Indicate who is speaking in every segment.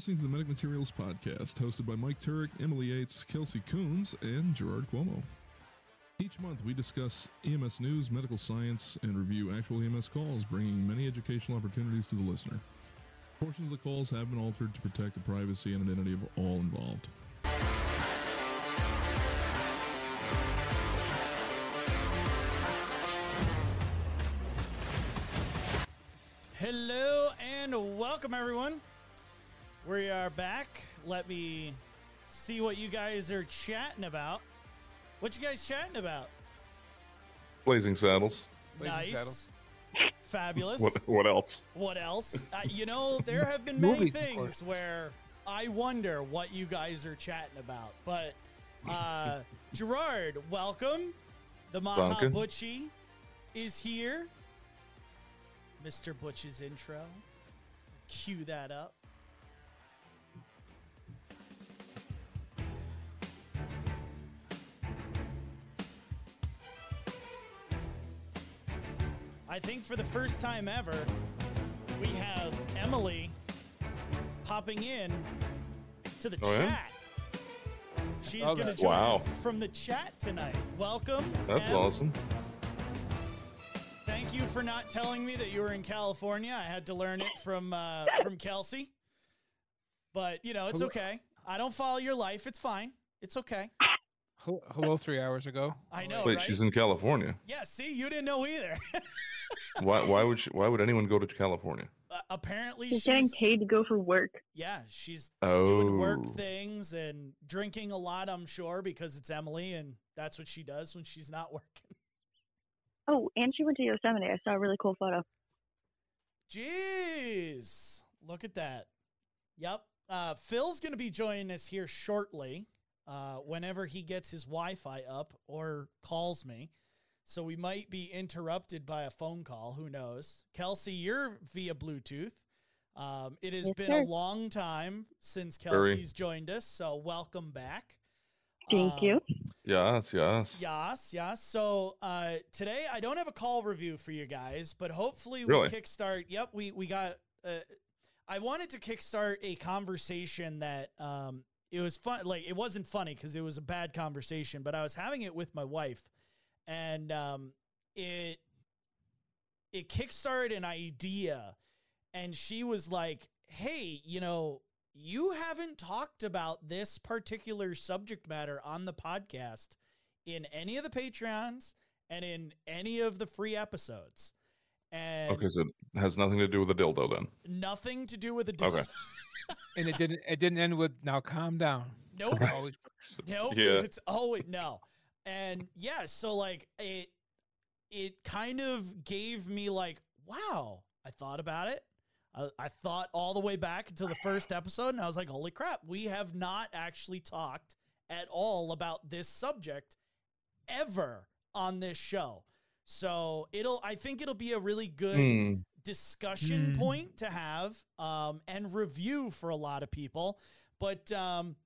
Speaker 1: listening to the Medic Materials Podcast, hosted by Mike Turek, Emily Yates, Kelsey Coons, and Gerard Cuomo. Each month, we discuss EMS news, medical science, and review actual EMS calls, bringing many educational opportunities to the listener. Portions of the calls have been altered to protect the privacy and identity of all involved.
Speaker 2: Hello and welcome, everyone. We are back. Let me see what you guys are chatting about. What you guys chatting about?
Speaker 3: Blazing Saddles.
Speaker 4: Blazing
Speaker 2: nice.
Speaker 4: Saddles.
Speaker 2: Fabulous.
Speaker 3: What, what else?
Speaker 2: What else? Uh, you know, there have been many
Speaker 4: of
Speaker 2: things where I wonder what you guys are chatting about. But uh, Gerard, welcome. The Maha
Speaker 3: Duncan.
Speaker 2: Butchie is here. Mr. Butch's intro. Cue that up. I think for the first time ever, we have Emily popping in to the
Speaker 3: Oh, yeah?
Speaker 2: chat. She's
Speaker 4: Oh,
Speaker 2: going to join
Speaker 3: Wow.
Speaker 2: us from the chat tonight. Welcome.
Speaker 3: That's
Speaker 2: Em.
Speaker 3: awesome.
Speaker 2: Thank you for not telling me that you were in California. I had to learn it from uh, from Kelsey. But you know, it's okay. I don't follow your life. It's fine. It's okay.
Speaker 4: Hello, three hours ago.
Speaker 2: I know,
Speaker 3: Wait,
Speaker 2: right?
Speaker 3: she's in California.
Speaker 2: yeah. See, you didn't know either.
Speaker 3: Why? Why would? She, why would anyone go to California?
Speaker 2: uh, apparently,
Speaker 5: She's
Speaker 2: she's
Speaker 5: getting paid to go for work.
Speaker 2: Yeah, she's
Speaker 3: Oh,
Speaker 2: doing work things and drinking a lot. I'm sure because it's Emily, and that's what she does when she's not working.
Speaker 5: Oh, and she went to Yosemite. I saw a really cool photo.
Speaker 2: Jeez, look at that. Yep. Uh, Phil's going to be joining us here shortly uh, whenever he gets his Wi Fi up or calls me. So we might be interrupted by a phone call. Who knows? Kelsey, you're via Bluetooth. Um, it has
Speaker 5: Yes,
Speaker 2: been
Speaker 5: sir.
Speaker 2: a long time since
Speaker 3: Very.
Speaker 2: Kelsey's joined us. So welcome back.
Speaker 5: Thank
Speaker 2: Um,
Speaker 5: you.
Speaker 3: Yes, yes.
Speaker 2: Yes, yes. So uh, today I don't have a call review for you guys, but hopefully
Speaker 3: Really?
Speaker 2: we kickstart. Yep, we we got. Uh, I wanted to kickstart a conversation that um, it was fun. Like it wasn't funny because it was a bad conversation, but I was having it with my wife, and um, it it kickstarted an idea, and she was like, "Hey, you know." You haven't talked about this particular subject matter on the podcast in any of the Patreons and in any of the free episodes. And
Speaker 3: Okay, so it has nothing to do with the dildo then.
Speaker 2: nothing to do with the
Speaker 3: Okay.
Speaker 4: And it didn't. It didn't end with "Now calm down."
Speaker 2: Nope.
Speaker 4: It always-
Speaker 2: Nope.
Speaker 3: Yeah.
Speaker 2: It's always no. And yeah, so like it it kind of gave me like, wow, I thought about it. I, I thought all the way back until the first episode, and I was like, holy crap, we have not actually talked at all about this subject ever on this show. So it'll I think it'll be a really good
Speaker 3: Hmm.
Speaker 2: discussion
Speaker 4: Hmm.
Speaker 2: point to have um, and review for a lot of people. But um,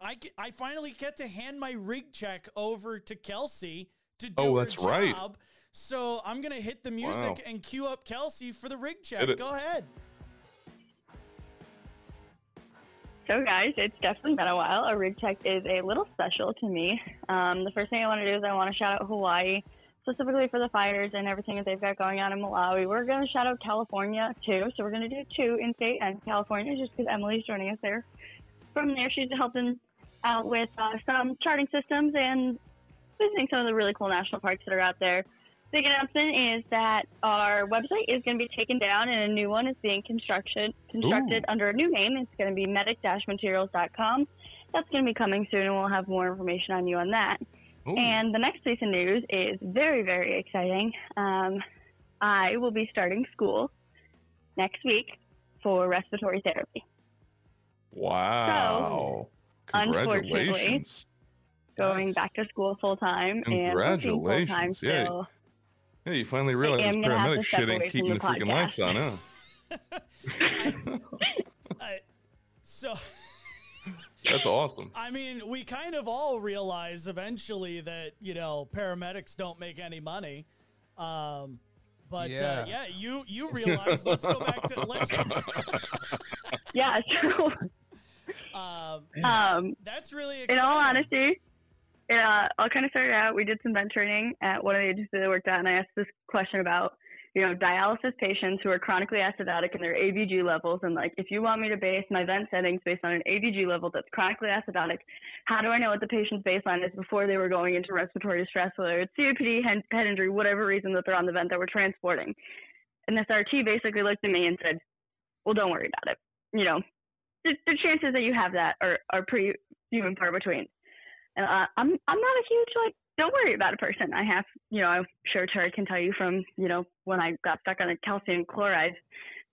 Speaker 2: I, ge- I finally get to hand my rig check over to Kelsey to do
Speaker 3: Oh,
Speaker 2: her
Speaker 3: that's right.
Speaker 2: job. So I'm gonna hit the music
Speaker 3: Wow.
Speaker 2: and cue up Kelsey for the rig check. Go ahead.
Speaker 5: So, guys, it's definitely been a while. A rig check is a little special to me. Um, the first thing I want to do is I want to shout out Hawaii, specifically for the fires and everything that they've got going on in Maui. We're going to shout out California too. So, we're going to do two in state and California just because Emily's joining us there. From there, she's helping out with uh, some charting systems and visiting some of the really cool national parks that are out there. Big announcement is that our website is going to be taken down and a new one is being constructed constructed under a new name. It's going to be medic-materials.com. That's going to be coming soon, and we'll have more information on you on that.
Speaker 3: Ooh.
Speaker 5: And the next piece of news is very, very exciting. Um, I will be starting school next week for respiratory therapy.
Speaker 3: Wow.
Speaker 5: unfortunately,
Speaker 3: Congratulations.
Speaker 5: Going
Speaker 4: Nice.
Speaker 5: back to school full time and working full time
Speaker 3: Yeah.
Speaker 5: still.
Speaker 3: Yeah, you finally realized this
Speaker 5: am gonna have to
Speaker 3: paramedic shit ain't keeping the
Speaker 5: the
Speaker 3: freaking lights on, huh?
Speaker 2: I, so
Speaker 3: That's awesome.
Speaker 2: I mean, we kind of all realize eventually that you know paramedics don't make any money. Um, but uh,
Speaker 4: Yeah.
Speaker 2: yeah, you you realize. Let's go back to let's. go.
Speaker 5: yeah, so
Speaker 2: Um,
Speaker 5: um,
Speaker 2: that's really
Speaker 5: in all honesty, uh, I'll kind of start it out. We did some vent training at one of the agencies I worked at, and I asked this question about, you know, dialysis patients who are chronically acidotic and their ABG levels. And like, if you want me to base my vent settings based on an ABG level that's chronically acidotic, how do I know what the patient's baseline is before they were going into respiratory stress, whether it's COPD, head, head injury, whatever reason that they're on the vent that we're transporting? And this RT basically looked at me and said, well, don't worry about it. You know, the, the chances that you have that are, are pretty few and far between. And uh, I'm I'm not a huge like don't worry about a person. I have you know I'm sure Terry can tell you from you know when I got stuck on a calcium chloride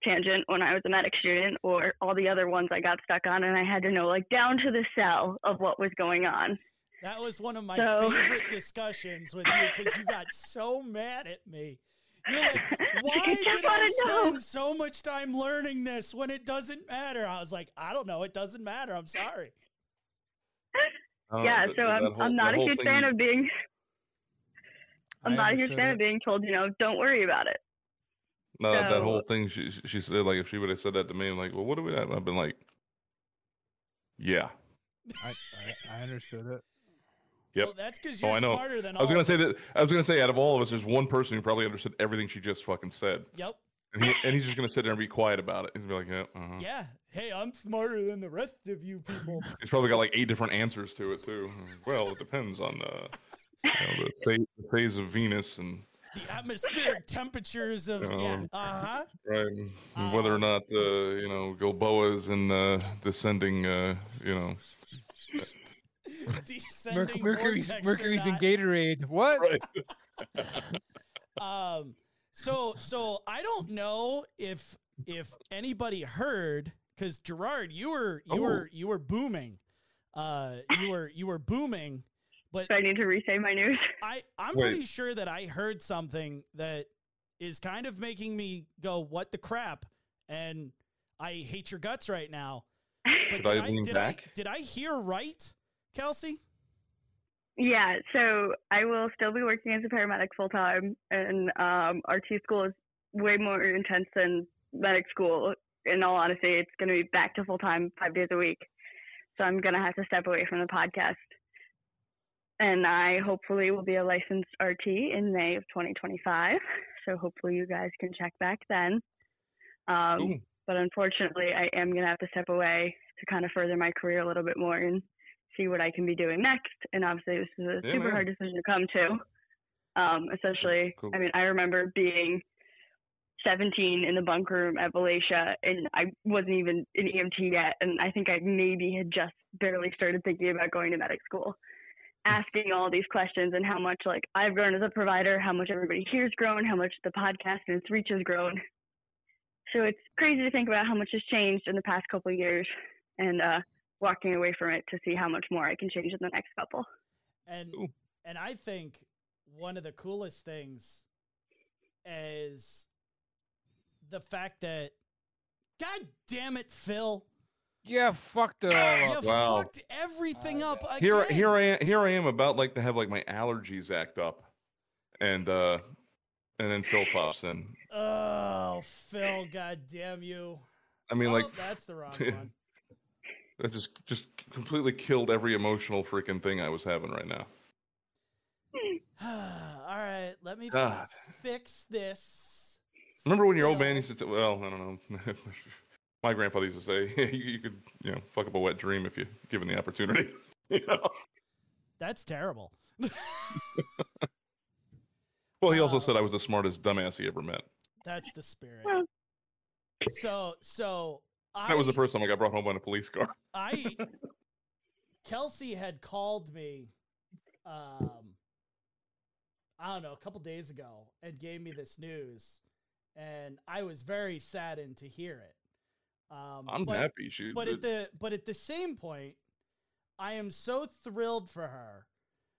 Speaker 5: tangent when I was a medic student or all the other ones I got stuck on and I had to know like down to the cell of what was going on.
Speaker 2: That was one of my
Speaker 5: So-
Speaker 2: favorite discussions with you because you got so mad at me. You're like, why did I
Speaker 5: wanna know."
Speaker 2: spend so much time learning this when it doesn't matter? I was like, I don't know. It doesn't matter. I'm sorry.
Speaker 3: Uh,
Speaker 5: yeah,
Speaker 3: that-
Speaker 5: so I'm
Speaker 3: whole-
Speaker 5: I'm not a huge
Speaker 3: thing-
Speaker 5: fan of being I'm
Speaker 4: I
Speaker 5: not a huge fan
Speaker 4: it.
Speaker 5: of being told you know don't worry about it.
Speaker 3: No, that whole thing. She she- she said like if she would have said that to me, I'm like, well, what do we have? I've been like, yeah,
Speaker 4: I, I, I understood it.
Speaker 3: Yep.
Speaker 2: Well, that's because
Speaker 3: Oh,
Speaker 2: you're
Speaker 3: I know.
Speaker 2: smarter than
Speaker 3: I was gonna say that. I was gonna say out of all of us, there's one person who probably understood everything she just fucking said,
Speaker 2: Yep.
Speaker 3: and he and he's just gonna sit there and be quiet about it. He's gonna be like, yeah, uh-huh.
Speaker 2: Yeah. Hey, I'm smarter than the rest of you people.
Speaker 3: He's probably got like eight different answers to it too. Well, it depends on uh, you know, the, phase, the phase of Venus and
Speaker 2: the atmospheric temperatures of yeah.
Speaker 3: Um,
Speaker 2: Uh huh.
Speaker 3: right, and whether or not uh, you know Gilboa's in uh, descending, uh, you know,
Speaker 2: Descending
Speaker 4: Merc- Mercury's
Speaker 2: vortex
Speaker 4: Mercury's in. Gatorade. What?
Speaker 3: right.
Speaker 2: Um. So so I don't know if if anybody heard because Gerard, you were you
Speaker 3: Oh.
Speaker 2: were you were booming. Uh, you were you were booming, but
Speaker 5: So I need to resay my news.
Speaker 2: I I'm
Speaker 3: Wait.
Speaker 2: pretty sure that I heard something that is kind of making me go, "What the crap?" And I hate your guts right now. But
Speaker 3: Should I lean
Speaker 2: did
Speaker 3: back?
Speaker 2: I did I hear right, Kelsey?
Speaker 5: Yeah, so I will still be working as a paramedic full time, and um, RT school is way more intense than medic school. In all honesty, it's going to be back to full time five days a week. So I'm going to have to step away from the podcast. And I hopefully will be a licensed RT in May of 2025. So hopefully you guys can check back then. Um, but unfortunately, I am going to have to step away to kind of further my career a little bit more and see what I can be doing next. And obviously, this is a
Speaker 3: Yeah,
Speaker 5: super
Speaker 3: man.
Speaker 5: hard decision to come to. Um, especially,
Speaker 3: Cool.
Speaker 5: I mean, I remember being 17 in the bunk room at Valatie, and I wasn't even an EMT yet, and I think I maybe had just barely started thinking about going to medic school. Asking all these questions and how much like I've grown as a provider, how much everybody here's grown, how much the podcast and its reach has grown. So it's crazy to think about how much has changed in the past couple of years, and uh, walking away from it to see how much more I can change in the next couple.
Speaker 2: And
Speaker 3: Cool.
Speaker 2: and I think one of the coolest things is the fact that God damn it, Phil.
Speaker 4: Yeah, fucked it all
Speaker 2: You
Speaker 4: up.
Speaker 3: Wow.
Speaker 2: fucked everything up again.
Speaker 3: Here, here I am. Here I am about like to have like my allergies act up, and uh, and then Phil pops in.
Speaker 2: Oh, Phil, god damn you.
Speaker 3: I mean,
Speaker 2: Oh,
Speaker 3: like
Speaker 2: that's the wrong one.
Speaker 3: That just just completely killed every emotional freaking thing I was having right now.
Speaker 2: All right, let me
Speaker 3: God.
Speaker 2: fix this.
Speaker 3: Remember when your old man used to? T- well, I don't know. My grandfather used to say you, you could, you know, fuck up a wet dream if you given the opportunity. you know?
Speaker 2: That's terrible.
Speaker 3: Well, he also
Speaker 2: Uh,
Speaker 3: said I was the smartest dumbass he ever met.
Speaker 2: That's the spirit. So, so I
Speaker 3: That was the first time I got brought home in a police car.
Speaker 2: I Kelsey had called me um I don't know, a couple days ago and gave me this news and I was very saddened to hear it. Um
Speaker 3: I'm
Speaker 2: but,
Speaker 3: happy. She,
Speaker 2: but at the but at the same point I am so thrilled for her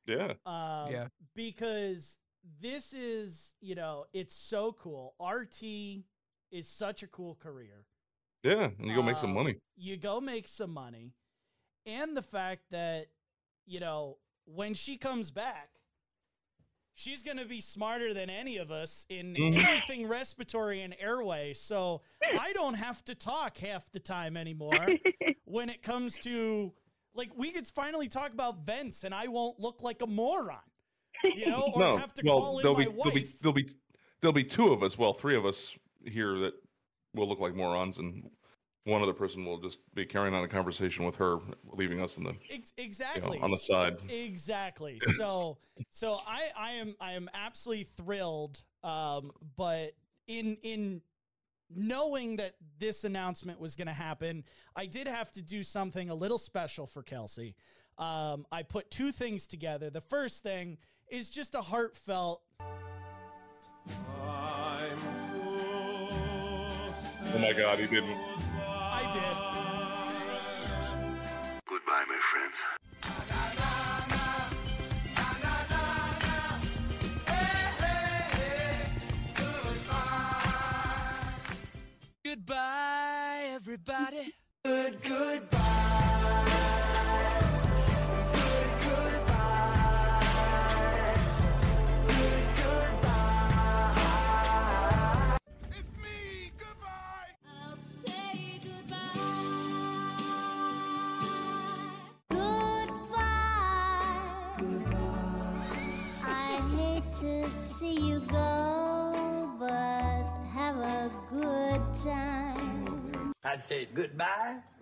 Speaker 3: yeah,
Speaker 2: um,
Speaker 4: Yeah.
Speaker 2: because this is, you know, it's so cool. RT is such a cool career.
Speaker 3: Yeah, and you go make some
Speaker 2: Um,
Speaker 3: money.
Speaker 2: You go make some money. And the fact that, you know, when she comes back, she's going to be smarter than any of us in
Speaker 3: Mhm.
Speaker 2: anything respiratory and airway. So I don't have to talk half the time anymore when it comes to like we could finally talk about vents and I won't look like a moron. You know, or
Speaker 3: no,
Speaker 2: have to
Speaker 3: well,
Speaker 2: call in
Speaker 3: there'll
Speaker 2: my
Speaker 3: be,
Speaker 2: wife.
Speaker 3: there'll be there'll be there'll be two of us. Well, three of us here that will look like morons, and one other person will just be carrying on a conversation with her, leaving us in the
Speaker 2: Ex-
Speaker 3: you know,
Speaker 2: exactly
Speaker 3: on the side.
Speaker 2: Exactly. So so I I am I am absolutely thrilled um but in in knowing that this announcement was going to happen, I did have to do something a little special for Kelsey. Um I put two things together. The first thing is just a heartfelt
Speaker 3: Oh my God, he didn't.
Speaker 2: I did.
Speaker 6: Goodbye, my friends.
Speaker 7: Goodbye, everybody.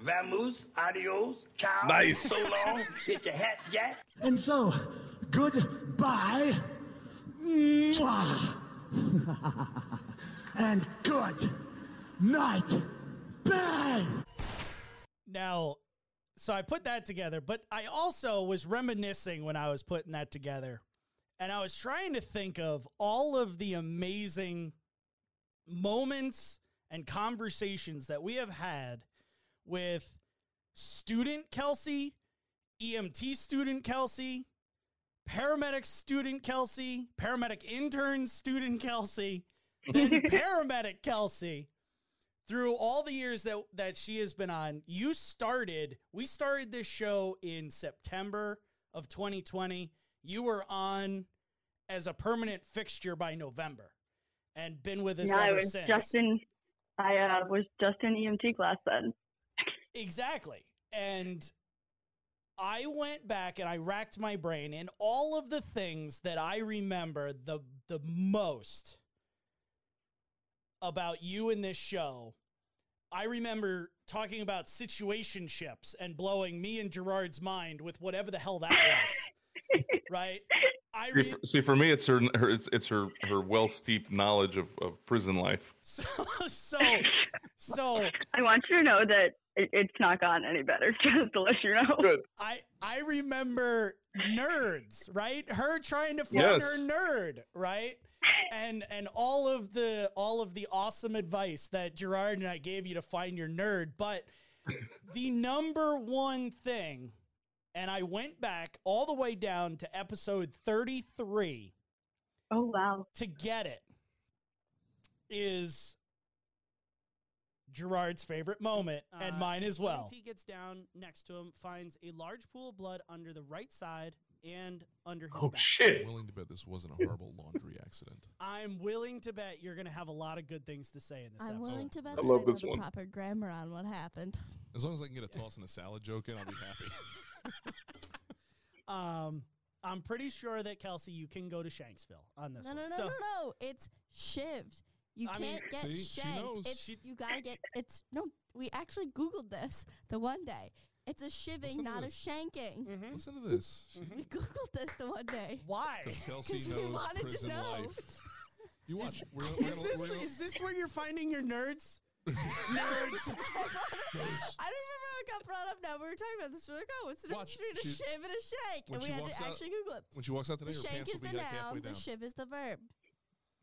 Speaker 8: Vamoose, adios, ciao,
Speaker 3: Nice.
Speaker 8: so long, get your hat jack.
Speaker 9: And so, goodbye. Mwah. and good night. Bang!
Speaker 2: Now, so I put that together, but I also was reminiscing when I was putting that together. And I was trying to think of all of the amazing moments and conversations that we have had with student Kelsey, EMT student Kelsey, paramedic student Kelsey, paramedic intern student Kelsey, then paramedic Kelsey through all the years that that she has been on, you started. We started this show in September of 2020. You were on as a permanent fixture by November, and been with us
Speaker 5: Yeah, I was
Speaker 2: since.
Speaker 5: just in. I uh, was just in EMT class then.
Speaker 2: Exactly. And I went back and I racked my brain and all of the things that I remember the the most about you in this show. I remember talking about situationships and blowing me and Gerard's mind with whatever the hell that was. right? I
Speaker 3: See,
Speaker 2: re-
Speaker 3: for, see, for me, it's her, her it's, it's her, her well steeped knowledge of, of prison life.
Speaker 2: so so so
Speaker 5: I want you to know that it, it's not gone any better. Just to let you know.
Speaker 3: Good.
Speaker 2: I I remember nerds, right? Her trying to find
Speaker 3: Yes.
Speaker 2: her nerd, right? And and all of the all of the awesome advice that Gerard and I gave you to find your nerd, but the number one thing, and I went back all the way down to episode 33
Speaker 5: Oh wow.
Speaker 2: to get it, is Gerard's favorite moment and uh, mine as well. He gets down next to him, finds a large pool of blood under the right side and under his
Speaker 3: Oh
Speaker 2: back.
Speaker 3: shit!
Speaker 1: I'm willing to bet this wasn't a horrible laundry accident.
Speaker 2: I'm willing to bet you're going to have a lot lot of good things to say in this
Speaker 10: I'm
Speaker 2: episode.
Speaker 10: willing to bet
Speaker 3: I
Speaker 10: that
Speaker 3: love
Speaker 10: I know
Speaker 3: this
Speaker 10: the
Speaker 3: one.
Speaker 10: proper grammar on what happened.
Speaker 1: As long as I can get a toss and a salad joke in, I'll be happy.
Speaker 2: Um, I'm pretty sure that Kelsey, you can go to Shanksville on this
Speaker 10: No,
Speaker 2: one.
Speaker 10: no, no,
Speaker 2: So-
Speaker 10: no, no. It's shivved. You
Speaker 2: I
Speaker 10: can't
Speaker 2: mean,
Speaker 10: get
Speaker 1: see, she
Speaker 10: shanked.
Speaker 1: knows.
Speaker 10: It's
Speaker 2: She-
Speaker 10: you gotta get. It's no. We actually googled this the one day. It's a shivving,
Speaker 1: Listen to
Speaker 10: not a
Speaker 1: this.
Speaker 10: shanking.
Speaker 2: Mhm.
Speaker 1: Listen to this.
Speaker 10: We googled this the one day.
Speaker 2: Why?
Speaker 1: Because Kelsey
Speaker 10: 'Cause we
Speaker 1: knows
Speaker 10: wanted to know.
Speaker 1: life. You watch. We're, we're,
Speaker 2: Is
Speaker 1: gonna-
Speaker 2: this,
Speaker 1: we're gonna-
Speaker 2: is this where you're finding your nerds? Nerds.
Speaker 10: I don't remember how it got brought up. Now we were talking about this. We're like, oh, what's the
Speaker 1: Watch,
Speaker 10: difference between a
Speaker 1: she-
Speaker 10: shiv and a shank?
Speaker 1: when
Speaker 10: And we
Speaker 1: she
Speaker 10: had to
Speaker 1: walks out-
Speaker 10: actually Google it.
Speaker 1: when she walks out today,
Speaker 10: The
Speaker 1: her
Speaker 10: shank
Speaker 1: pants
Speaker 10: is
Speaker 1: will
Speaker 10: the
Speaker 1: be like halfway
Speaker 10: noun.
Speaker 1: down.
Speaker 10: The shiv is the verb.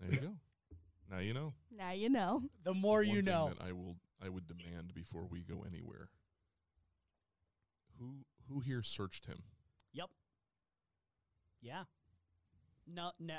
Speaker 1: There you go. Now you know.
Speaker 10: Now you know.
Speaker 2: the more
Speaker 1: One
Speaker 2: you
Speaker 1: thing
Speaker 2: know.
Speaker 1: That I will. I would demand before we go anywhere. Who who here searched him?
Speaker 2: Yep. Yeah. No, no.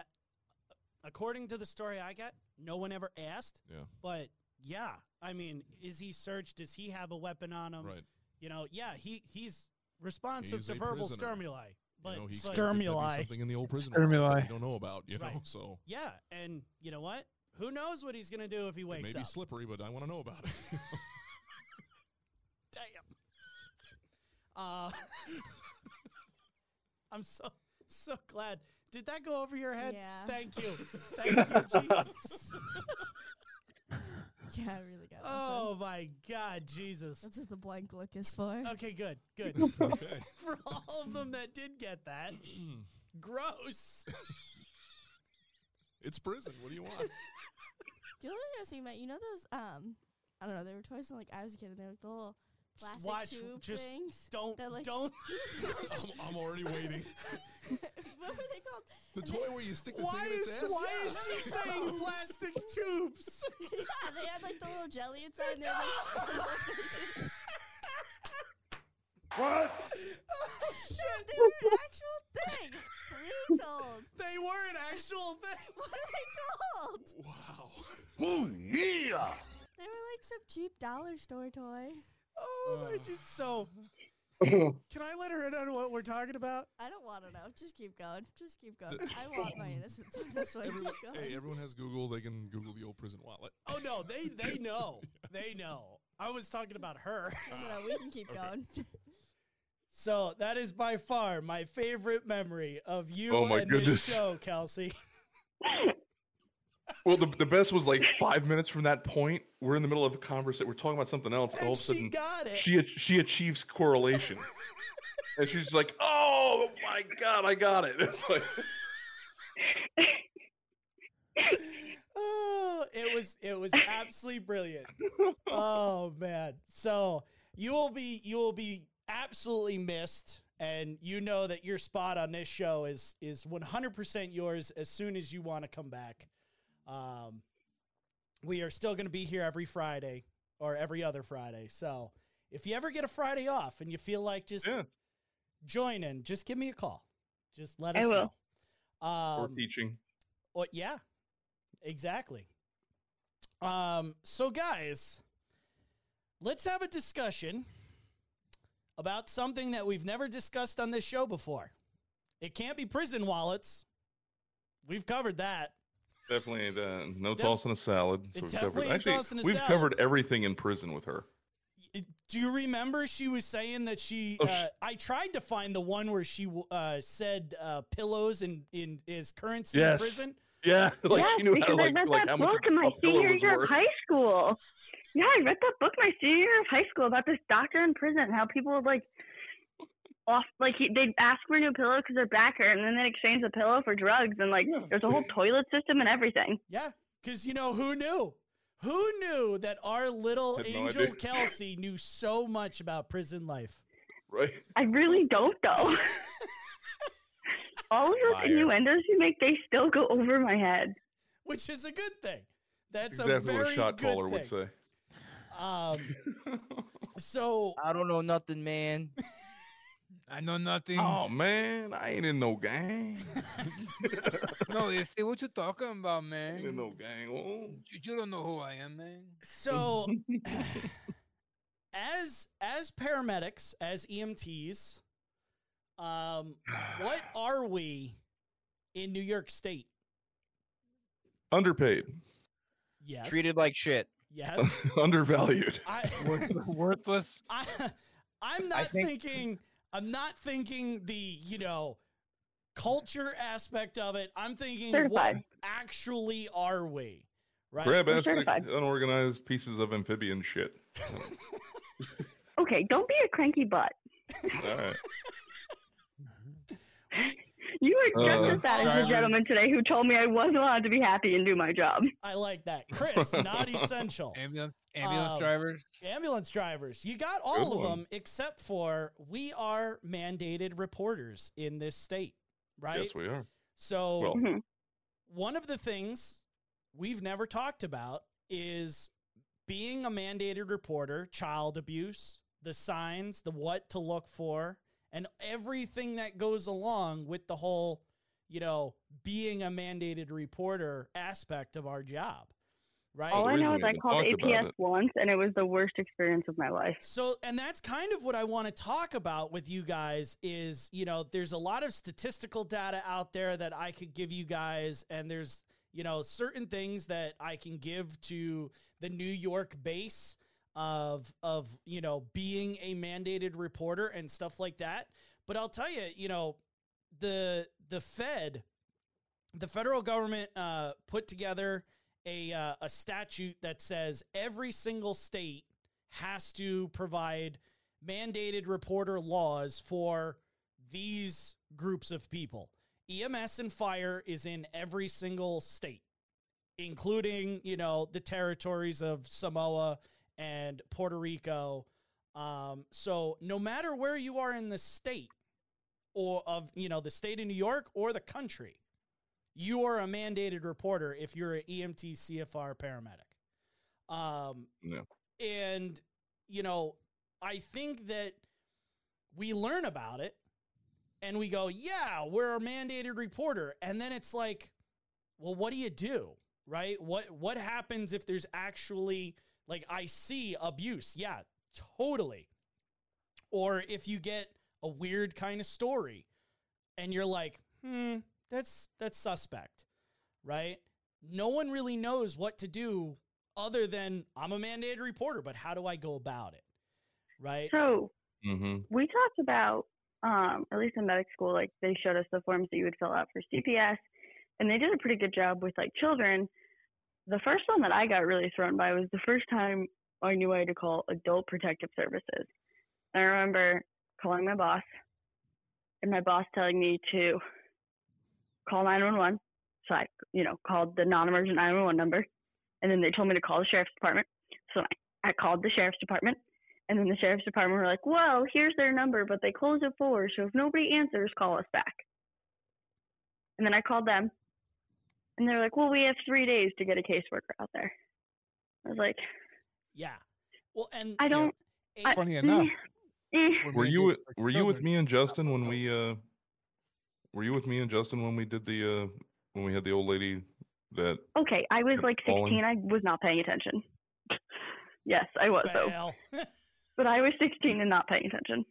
Speaker 2: According to the story I got, no one ever asked.
Speaker 1: Yeah.
Speaker 2: But yeah, I mean, is he searched? Does he have a weapon on him?
Speaker 1: Right.
Speaker 2: You know, yeah, he he's responsive
Speaker 1: He's
Speaker 2: to verbal
Speaker 1: prisoner.
Speaker 2: stimuli. But,
Speaker 1: you know, he
Speaker 2: but-
Speaker 1: could- there could be
Speaker 2: Stimuli.
Speaker 1: something in the old prison wallet that
Speaker 4: Stimuli.
Speaker 1: we don't know about. You know, so
Speaker 2: Yeah, and you know what? Who knows what he's gonna do if he wakes up?
Speaker 1: Maybe slippery, but I want to know about it.
Speaker 2: Damn. Uh, I'm so so glad. Did that go over your head?
Speaker 10: Yeah.
Speaker 2: Thank you. Thank you, Jesus.
Speaker 10: Yeah, I really got
Speaker 2: oh my God, Jesus.
Speaker 10: That's what the blank look is for.
Speaker 2: Okay, good, good. For all of them that did get that, gross.
Speaker 1: it's prison. What do you want?
Speaker 10: Do you know what I was thinking about? You know those um I don't know, they were toys when like I was a kid and they were like the little
Speaker 2: Just
Speaker 10: plastic
Speaker 2: watch-
Speaker 10: tube
Speaker 2: just
Speaker 10: things.
Speaker 2: Don't
Speaker 10: that, like,
Speaker 2: don't.
Speaker 1: I'm, I'm already waiting.
Speaker 10: what were they called?
Speaker 1: The
Speaker 10: And
Speaker 1: toy
Speaker 10: they-
Speaker 1: where you stick the
Speaker 2: Why
Speaker 1: thing in
Speaker 2: is
Speaker 1: its ass.
Speaker 2: why
Speaker 1: Yeah.
Speaker 2: is she saying plastic tubes?
Speaker 10: yeah, they had like the little jelly inside and they were like
Speaker 9: What?
Speaker 10: Oh, shit, they were an actual thing. Please hold.
Speaker 2: They were an actual thing.
Speaker 10: What are they called?
Speaker 1: Wow.
Speaker 9: Oh, yeah.
Speaker 10: They were like some cheap dollar store toy.
Speaker 2: Oh my! Just so. Can I let her in on what we're talking about?
Speaker 10: I don't want to know. Just keep going. Just keep going. I want my innocence on this one.
Speaker 1: Everyone,
Speaker 10: keep going.
Speaker 1: hey, everyone has Google. They can Google the old prison wallet.
Speaker 2: Oh no, they they know. They know. I was talking about her.
Speaker 10: No, no, we can keep going.
Speaker 2: So that is by far my favorite memory of you
Speaker 3: Oh, my
Speaker 2: and
Speaker 3: goodness.
Speaker 2: this show, Kelsey.
Speaker 3: Well, the, the best was like five minutes from that point. We're in the middle of a conversation. We're talking about something else. and all of a
Speaker 2: she
Speaker 3: sudden,
Speaker 2: got it.
Speaker 3: she she achieves correlation, and she's like, "Oh my god, I got it!" It's like,
Speaker 2: Oh, it was it was absolutely brilliant. Oh man. So you will be you will be absolutely missed and you know that your spot on this show is is 100% yours as soon as you want to come back. Um we are still going to be here every Friday or every other Friday. So, if you ever get a Friday off and you feel like just
Speaker 3: yeah,
Speaker 2: join in, just give me a call. Just let
Speaker 5: I
Speaker 2: us
Speaker 5: will.
Speaker 2: know.
Speaker 3: or
Speaker 2: Um,
Speaker 3: teaching.
Speaker 2: well, yeah, exactly. Um, so guys, let's have a discussion about something that we've never discussed on this show before. It can't be prison wallets. We've covered that.
Speaker 3: Definitely, the no
Speaker 2: Def-
Speaker 3: toss in a salad. So we've
Speaker 2: definitely
Speaker 3: covered. Actually,
Speaker 2: toss a
Speaker 3: we've
Speaker 2: salad.
Speaker 3: covered everything in prison with her.
Speaker 2: Do you remember she was saying that she?
Speaker 3: Oh,
Speaker 2: uh,
Speaker 3: sh-
Speaker 2: I tried to find the one where she uh, said uh, pillows in in is currency
Speaker 3: Yes.
Speaker 2: in prison.
Speaker 3: Yeah, like
Speaker 5: yes,
Speaker 3: she knew
Speaker 5: because
Speaker 3: how
Speaker 5: I
Speaker 3: like
Speaker 5: read
Speaker 3: like
Speaker 5: that
Speaker 3: how much
Speaker 5: book in my senior
Speaker 3: was
Speaker 5: year of high school. Yeah, I read that book my senior year of high school about this doctor in prison, and how people would like off like he, they'd ask for a new pillow because their back hurt, and then they'd exchange the pillow for drugs, and like there's a whole toilet system and everything.
Speaker 2: Yeah, because you know who knew? Who knew that our little
Speaker 3: Had no
Speaker 2: angel. Kelsey knew so much about prison life?
Speaker 3: Right.
Speaker 5: I really don't though. All of those
Speaker 4: Liar.
Speaker 5: innuendos you make, they still go over my head.
Speaker 2: Which is a good thing. That's
Speaker 3: exactly
Speaker 2: a very
Speaker 3: what a shot
Speaker 2: good
Speaker 3: caller would say.
Speaker 2: Um, so
Speaker 11: I don't know nothing, man.
Speaker 4: I know nothing.
Speaker 3: oh man, I ain't in no gang.
Speaker 4: no, they say what you're talking about,
Speaker 3: I ain't in no gang. Oh.
Speaker 4: You, you don't know who I am, man.
Speaker 2: so as as paramedics, as EMTs, um, what are we in New York State?
Speaker 3: Underpaid,
Speaker 2: Yes.
Speaker 11: Treated like shit.
Speaker 2: Yes.
Speaker 3: undervalued.
Speaker 2: I
Speaker 4: worthless.
Speaker 2: I I'm not
Speaker 11: think-
Speaker 2: thinking I'm not thinking the, you know, culture aspect of it. I'm thinking what actually are we? Right?
Speaker 3: Grab ass unorganized pieces of amphibian shit.
Speaker 5: Okay, don't be a cranky butt.
Speaker 3: All right.
Speaker 5: You were just
Speaker 3: Uh,
Speaker 5: as bad as the gentleman today who told me I wasn't allowed to be happy and do my job.
Speaker 2: I like that. Chris, not essential.
Speaker 4: Ambulance, ambulance
Speaker 2: Um,
Speaker 4: drivers.
Speaker 2: Ambulance drivers. You got all
Speaker 3: Good
Speaker 2: of
Speaker 3: one.
Speaker 2: them except for we are mandated reporters in this state, right?
Speaker 3: Yes, we are.
Speaker 2: So
Speaker 3: Well,
Speaker 5: Mhm.
Speaker 2: one of the things we've never talked about is being a mandated reporter, child abuse, the signs, the what to look for, and everything that goes along with the whole, you know, being a mandated reporter aspect of our job. right?
Speaker 5: All I know is I called APS once, and it was the worst experience of my life.
Speaker 2: So, and that's kind of what I want to talk about with you guys is, you know, there's a lot of statistical data out there that I could give you guys, and there's, you know, certain things that I can give to the New York base of of, you know, being a mandated reporter and stuff like that. But I'll tell you, you know, the the Fed, the federal government uh, put together a uh, a statute that says every single state has to provide mandated reporter laws for these groups of people. EMS and fire is in every single state, including, you know, the territories of Samoa and Puerto Rico. Um, so no matter where you are in the state or of, you know, the state of New York or the country, you are a mandated reporter if you're an EMT, CFR, paramedic. Um,
Speaker 3: Yeah.
Speaker 2: and you know, I think that we learn about it and we go, yeah, we're a mandated reporter. And then it's like, well, what do you do? Right? What what happens if there's actually like I see abuse? Yeah, totally. Or if you get a weird kind of story and you're like, hmm, that's that's suspect, right? No one really knows what to do other than I'm a mandated reporter, but how do I go about it? Right?
Speaker 5: So
Speaker 3: Mm-hmm.
Speaker 5: we talked about, um, at least in medic school, like they showed us the forms that you would fill out for CPS, and they did a pretty good job with like children. The first one that I got really thrown by was the first time I knew I had to call Adult Protective Services. I remember calling my boss, and my boss telling me to call 911. So I, you know, called the non-emergent 911 number, and then they told me to call the sheriff's department. So I, I called the sheriff's department, and then the sheriff's department were like, "Well, here's their number, but they close at four, so if nobody answers, call us back." And then I called them, and they're like, "Well, we have three days to get a caseworker out there." I was like,
Speaker 2: Yeah. Well, and
Speaker 5: "I don't." I-
Speaker 4: Funny enough,
Speaker 5: eh.
Speaker 3: Were you with, were you with me and Justin when we uh were you with me and Justin when we did the uh when we had the old lady that
Speaker 5: Okay, I was like
Speaker 3: calling.
Speaker 5: 16. I was not paying attention. yes, I was though, but I was 16 and not paying attention.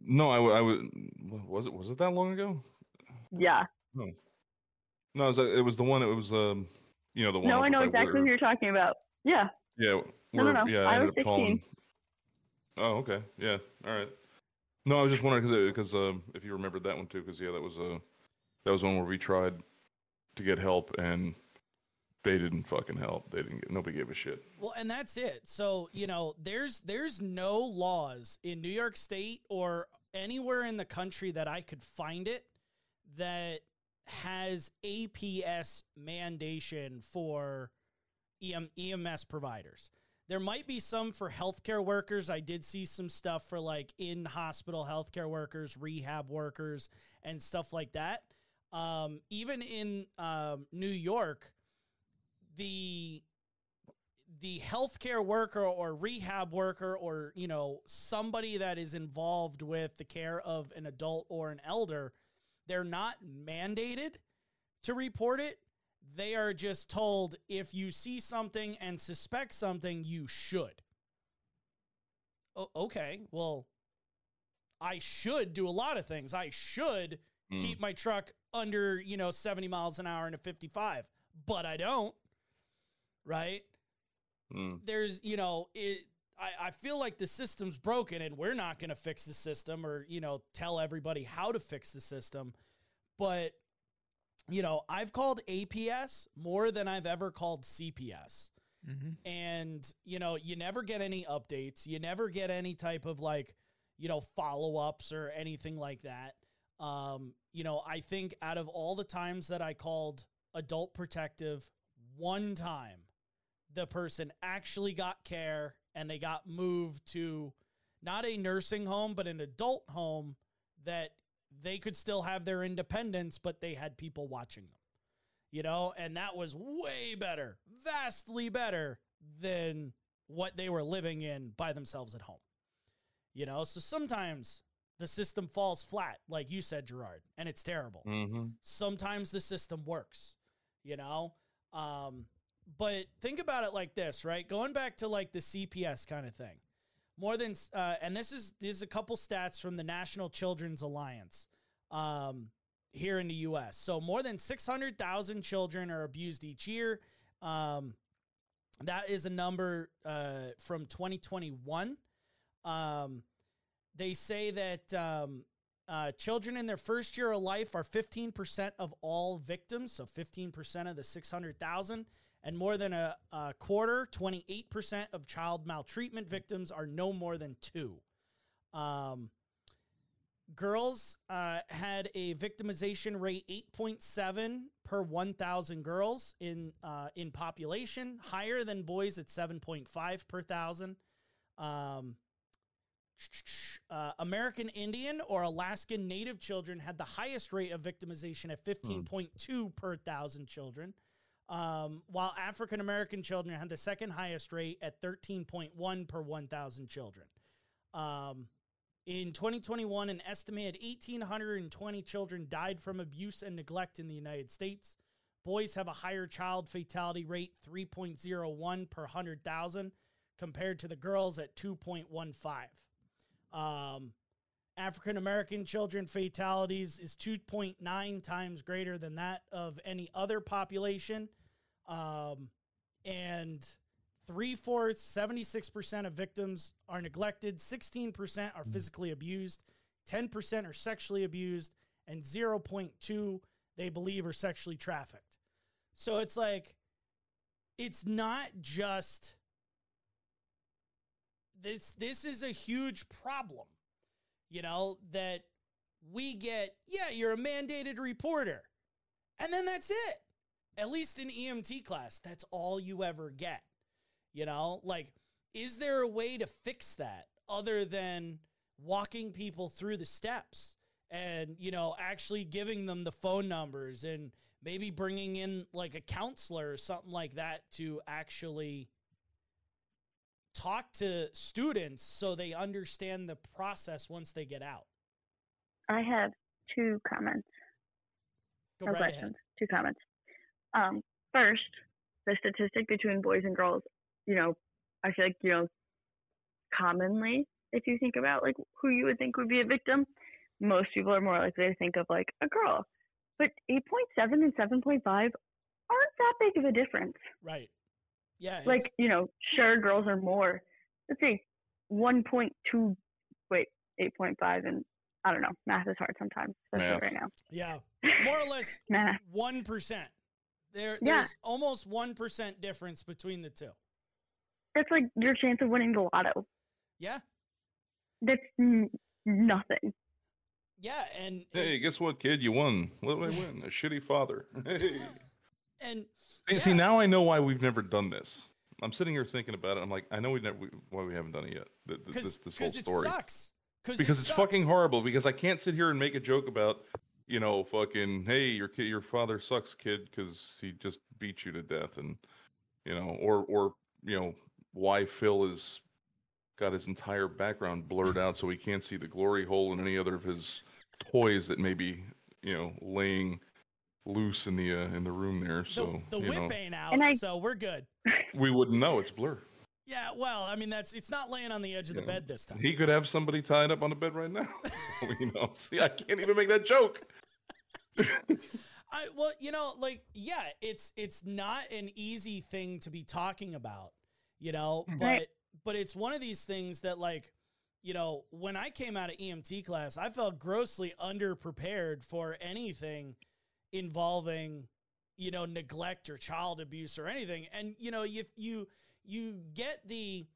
Speaker 3: no I was was it was it that long ago
Speaker 5: Yeah.
Speaker 3: no no it was, uh, it was the one it was um you know the one
Speaker 5: No, I know exactly
Speaker 3: where-
Speaker 5: who you're talking about. Yeah.
Speaker 3: yeah
Speaker 5: No, no, no,
Speaker 3: yeah
Speaker 5: I
Speaker 3: I
Speaker 5: was
Speaker 3: ended up calling
Speaker 5: 16.
Speaker 3: oh okay yeah all right no I was just wondering because um if you remembered that one too because yeah that was uh that was one where we tried to get help and they didn't fucking help they didn't get nobody gave a shit
Speaker 2: Well, and that's it. So, you know, there's there's no laws in New York State or anywhere in the country that I could find it that has APS mandation for EM, EMS providers. There might be some for healthcare workers. I did see some stuff for like in hospital healthcare workers, rehab workers, and stuff like that. Um, even in um, New York, the the healthcare worker or rehab worker or you know somebody that is involved with the care of an adult or an elder they're not mandated to report it they are just told if you see something and suspect something you should o- okay well i should do a lot of things i should
Speaker 3: Mm.
Speaker 2: keep my truck under you know 70 miles an hour and a 55 but i don't right
Speaker 3: Mm.
Speaker 2: there's you know it I, I feel like the system's broken and we're not going to fix the system or you know tell everybody how to fix the system. But you know i've called aps more than i've ever called cps
Speaker 4: Mhm.
Speaker 2: and you know you never get any updates. You never get any type of like you know follow-ups or anything like that. Um you know i think out of all the times that i called adult protective one time the person actually got care and they got moved to not a nursing home but an adult home that they could still have their independence but they had people watching them you know? And that was way better vastly better than what they were living in by themselves at home you know? So sometimes the system falls flat like you said gerard and it's terrible.
Speaker 3: Mm-hmm.
Speaker 2: sometimes the system works you know? Um but think about it like this, right? Going back to like the CPS kind of thing. More than, uh, and this is there's a couple stats from the National Children's Alliance um, here in the U.S. So more than 600,000 children are abused each year. Um, that is a number uh, from 2021. Um, they say that um, uh, children in their first year of life are 15% of all victims, so 15% of the 600,000. And more than a, a quarter, 28% of child maltreatment victims are no more than two. Um, girls uh, had a victimization rate 8.7 per 1,000 girls in uh, in population, higher than boys at 7.5 per thousand. Um, uh, American Indian or Alaskan Native children had the highest rate of victimization at 15.2 per thousand children, um, while African American children had the second highest rate at 13.1 per 1,000 children. Um, in 2021, an estimated 1,820 children died from abuse and neglect in the United States. Boys have a higher child fatality rate, 3.01 per 100,000, compared to the girls at 2.15. Um, African American children fatalities is 2.9 times greater than that of any other population. Um, and three fourths, 76% of victims are neglected, 16% are physically abused, 10% are sexually abused, and 0.2 they believe are sexually trafficked. So it's like, it's not just this this is a huge problem you know that we get yeah you're a mandated reporter and then that's it at least in emt class that's all you ever get you know like is there a way to fix that other than walking people through the steps and you know actually giving them the phone numbers and maybe bringing in like a counselor or something like that to actually talk to students so they understand the process once they get out?
Speaker 5: I have two comments.
Speaker 2: Go
Speaker 5: or
Speaker 2: right
Speaker 5: questions.
Speaker 2: ahead.
Speaker 5: Two comments. Um, first, the statistic between boys and girls, you know, I feel like, you know, commonly, if you think about like who you would think would be a victim, most people are more likely to think of like a girl. But 8.7 and 7.5 aren't that big of a difference.
Speaker 2: Right. Yeah.
Speaker 5: like
Speaker 2: it's-
Speaker 5: you know sure girls are more let's say 1.2 wait 8.5 and i don't know math is hard sometimes especially
Speaker 3: Math.
Speaker 5: right now
Speaker 2: yeah. More or less
Speaker 5: Math.
Speaker 2: 1%. There,
Speaker 5: Yeah.
Speaker 2: There's almost 1% difference between the two.
Speaker 5: that's like your chance of winning the lotto
Speaker 2: Yeah.
Speaker 5: that's n- nothing
Speaker 2: Yeah. And,
Speaker 3: Hey, guess what, kid? You won. What did I win? A shitty father. Hey.
Speaker 2: and
Speaker 3: Hey, See, now I know why we've never done this. I'm sitting here thinking about it. I'm like, I know we never we, why we haven't done it yet. th- th-
Speaker 2: because
Speaker 3: this this whole
Speaker 2: it
Speaker 3: story
Speaker 2: sucks. Cause
Speaker 3: because
Speaker 2: it
Speaker 3: it's
Speaker 2: sucks.
Speaker 3: fucking horrible. Because I can't sit here and make a joke about, you know, fucking, hey, your kid, your father sucks, kid, because he just beat you to death, and you know, or or you know, why Phil is got his entire background blurred out so he can't see the glory hole in any other of his toys that may be, you know, laying loose in the uh, in the room there. So
Speaker 2: the
Speaker 3: you
Speaker 2: whip
Speaker 3: know,
Speaker 2: ain't out,
Speaker 5: I-
Speaker 2: so we're good.
Speaker 3: we wouldn't know. It's blur.
Speaker 2: Yeah, well, I mean, that's it's not laying on the edge of the
Speaker 3: Yeah.
Speaker 2: bed this time.
Speaker 3: He could have somebody tied up on the bed right now. you know, see, I can't even make that joke.
Speaker 2: I well, you know, like yeah, it's it's not an easy thing to be talking about, you know, hmm.
Speaker 5: but
Speaker 2: but it's one of these things that like, you know, when I came out of EMT class, I felt grossly underprepared for anything involving, you know, neglect or child abuse or anything. And you know, if you you get the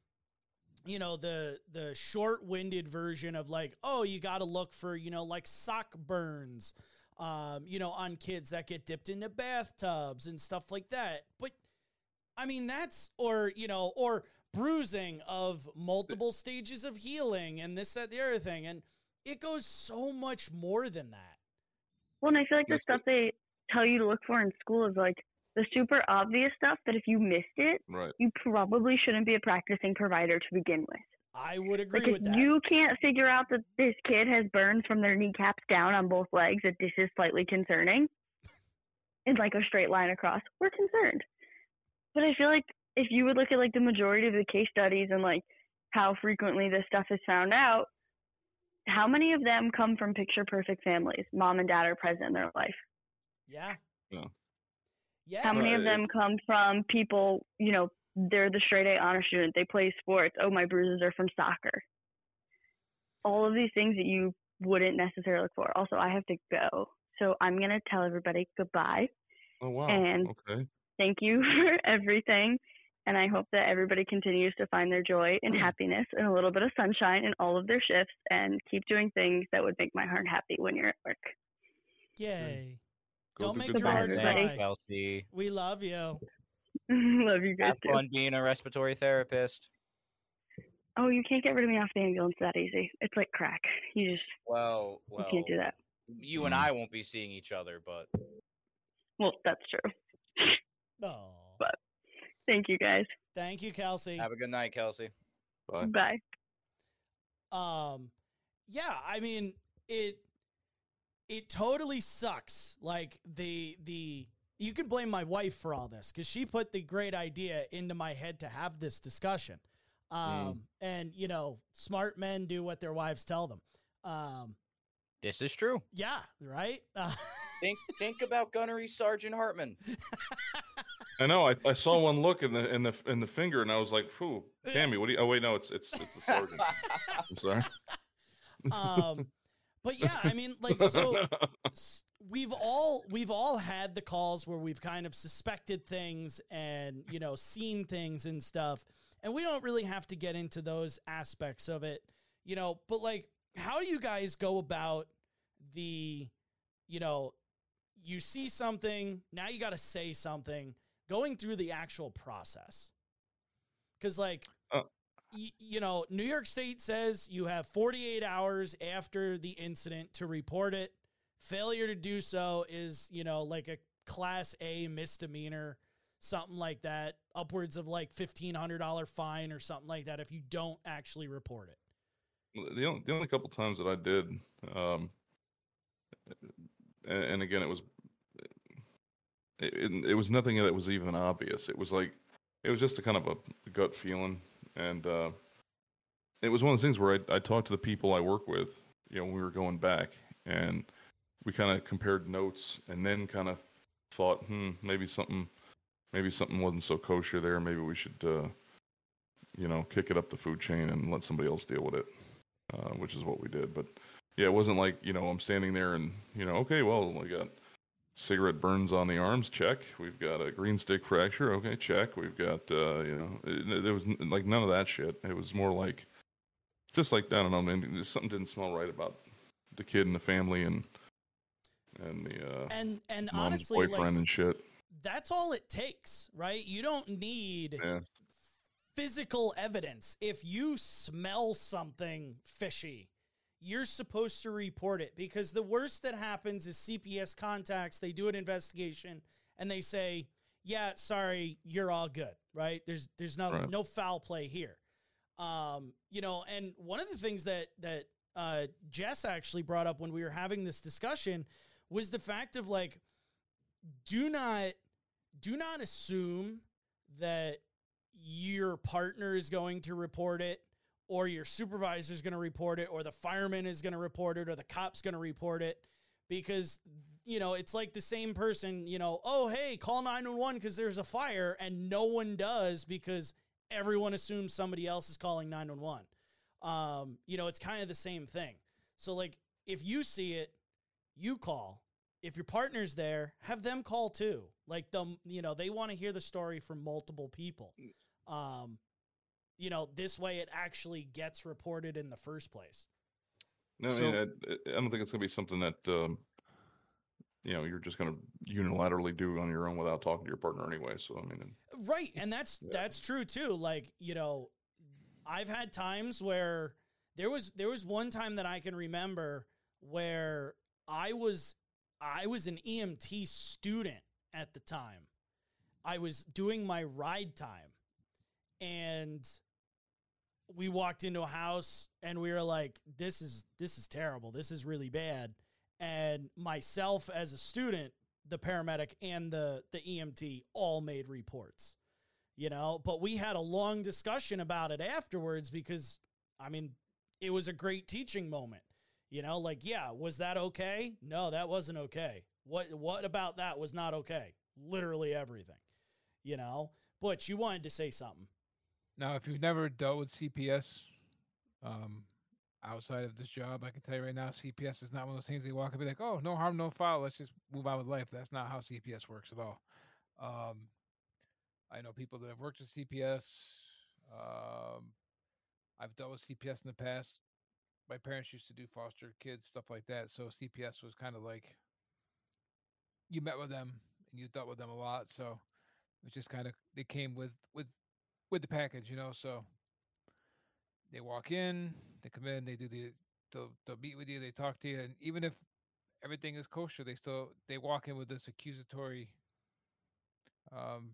Speaker 2: you know the the short-winded version of like oh you got to look for you know like sock burns um you know on kids that get dipped into bathtubs and stuff like that. But i mean that's or you know or bruising of multiple stages of healing and this that the other thing. And it goes so much more than that.
Speaker 5: Well and i feel like the stuff they tell you to look for in school is like the super obvious stuff that if you missed it
Speaker 3: Right.
Speaker 5: you probably shouldn't be a practicing provider to begin with
Speaker 2: i would agree
Speaker 5: Like
Speaker 2: with that
Speaker 5: you can't figure out that this kid has burns from their kneecaps down on both legs, that this is slightly concerning, in like a straight line across, we're concerned. But I feel like if you would look at like the majority of the case studies and like how frequently this stuff is found out, how many of them come from picture perfect families? Mom and dad are present in their life.
Speaker 2: Yeah.
Speaker 3: Yeah.
Speaker 2: Yeah.
Speaker 5: How many of them come from people, you know, they're the straight A honor student, they play sports. Oh, my bruises are from soccer. All of these things that you wouldn't necessarily look for. Also, I have to go. So I'm going to tell everybody goodbye.
Speaker 3: Oh wow.
Speaker 5: And-
Speaker 3: okay.
Speaker 5: Thank you for everything. And I hope that everybody continues to find their joy and happiness and a little bit of sunshine in all of their shifts and keep doing things that would make my heart happy when you're at work.
Speaker 2: Yay.
Speaker 3: Go
Speaker 2: Don't make
Speaker 3: good
Speaker 5: Goodbye,
Speaker 2: Gerard
Speaker 3: things.
Speaker 2: cry.
Speaker 11: Kelsey.
Speaker 2: We love you.
Speaker 5: Love you guys
Speaker 11: Have
Speaker 5: too.
Speaker 11: fun being a respiratory therapist.
Speaker 5: Oh, you can't get rid of me off the ambulance that easy. It's like crack. You just
Speaker 11: Well,
Speaker 5: you can't do that.
Speaker 11: you and I won't be seeing each other, but
Speaker 5: Well, that's true.
Speaker 2: Oh.
Speaker 5: But- Thank you guys.
Speaker 2: Thank you, Kelsey.
Speaker 11: have a good night, Kelsey.
Speaker 3: Bye.
Speaker 5: Bye.
Speaker 2: Um, yeah, I mean it. It totally sucks. Like the the you can blame my wife for all this because she put the great idea into my head to have this discussion. Um, and you know, smart men do what their wives tell them. Um,
Speaker 11: This is true.
Speaker 2: yeah, right. Uh,
Speaker 11: Think think about Gunnery Sergeant Hartman.
Speaker 3: I know. I, I saw one look in the in the in the finger, and I was like, "Phew, Tammy, what do you?" Oh wait, no, it's it's it's the sergeant. I'm sorry.
Speaker 2: um, but yeah, I mean, like so. we've all we've all had the calls where we've kind of suspected things and you know seen things and stuff and we don't really have to get into those aspects of it you know but like how do you guys go about the you know you see something now you got to say something going through the actual process because like You know new york state says you have 48 hours after the incident to report it. Failure to do so is you know like a class a misdemeanor something like that upwards of like $1500 fine or something like that if you don't actually report it.
Speaker 3: The only, the only couple times that I did, um, and, and again, it was it, it was nothing that was even obvious. It was like it was just a kind of a gut feeling, and uh, it was one of those things where I I talked to the people I work with, you know, when we were going back, and we kind of compared notes, and then kind of thought, hmm, maybe something, maybe something wasn't so kosher there. Maybe we should. Uh, you know, kick it up the food chain and let somebody else deal with it uh, which is what we did. But yeah, it wasn't like you know I'm standing there and you know okay, well we got cigarette burns on the arms, check. We've got a green stick fracture, okay, check. We've got uh, you know it, there was like none of that shit. It was more like just like I don't know, man, something didn't smell right about the kid and the family and and the uh,
Speaker 2: and and honestly
Speaker 3: boyfriend
Speaker 2: like
Speaker 3: and shit.
Speaker 2: that's all it takes right you don't need
Speaker 3: Yeah,
Speaker 2: physical evidence. If you smell something fishy, you're supposed to report it because the worst that happens is CPS contacts, they do an investigation and they say, "Yeah, sorry, you're all good." Right? There's there's no
Speaker 3: Right.
Speaker 2: no foul play here. Um, you know, and one of the things that that uh Jess actually brought up when we were having this discussion was the fact of like do not do not assume that your partner is going to report it or your supervisor is going to report it or the fireman is going to report it or the cop's going to report it because you know it's like the same person you know oh hey call 911 because there's a fire and no one does because everyone assumes somebody else is calling 911 um you know it's kind of the same thing. So like if you see it you call. If your partner's there have them call too. Like them you know they want to hear the story from multiple people. Um you know this way it actually gets reported in the first place
Speaker 3: no, I, mean, I, I don't think it's gonna be something that um, you know you're just gonna unilaterally do on your own without talking to your partner anyway. So I mean,
Speaker 2: right and that's
Speaker 3: Yeah.
Speaker 2: that's true too like you know i've had times where there was there was one time that i can remember where i was i was an emt student at the time i was doing my ride time and we walked into a house and we were like this is this is terrible this is really bad and myself as a student the paramedic and the the emt all made reports you know, but we had a long discussion about it afterwards because, I mean, it was a great teaching moment. You know, like, yeah, was that okay? No, that wasn't okay. What what about that was not okay? Literally everything. You know? but you wanted to say something.
Speaker 4: Now, if you've never dealt with CPS um, outside of this job, I can tell you right now, CPS is not one of those things they walk and be like, oh, no harm, no foul. Let's just move on with life. That's not how CPS works at all. Um, I know people that have worked with CPS. Um, I've dealt with CPS in the past. My parents used to do foster kids, stuff like that. So CPS was kind of like you met with them and you dealt with them a lot. So it's just kind of they came with with with the package, you know. So they walk in, they come in, they do the they'll they'll meet with you, they talk to you, and even if everything is kosher, they still they walk in with this accusatory um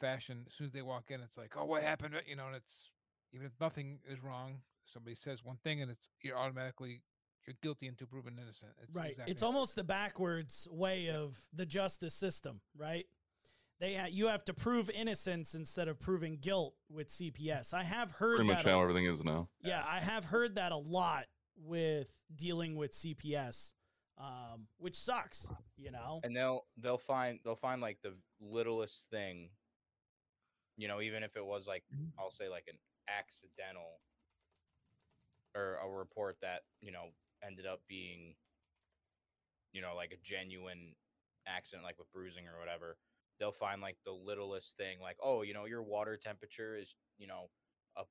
Speaker 4: fashion. As soon as they walk in, it's like, oh, what happened? You know, and it's even if nothing is wrong, somebody says one thing, and it's you're automatically you're guilty until proven innocent. It's
Speaker 2: right.
Speaker 4: exactly
Speaker 2: It's almost the backwards way of the justice system, right? They ha- you have to prove innocence instead of proving guilt with CPS. I have heard
Speaker 3: Pretty
Speaker 2: that.
Speaker 3: much
Speaker 2: a-
Speaker 3: how everything is now.
Speaker 2: yeah, I have heard that a lot with dealing with CPS, um, which sucks. You know.
Speaker 11: and they'll they'll find they'll find like the littlest thing you know even if it was like i'll say like an accidental or a report that you know ended up being you know like a genuine accident like with bruising or whatever they'll find like the littlest thing like oh you know your water temperature is you know a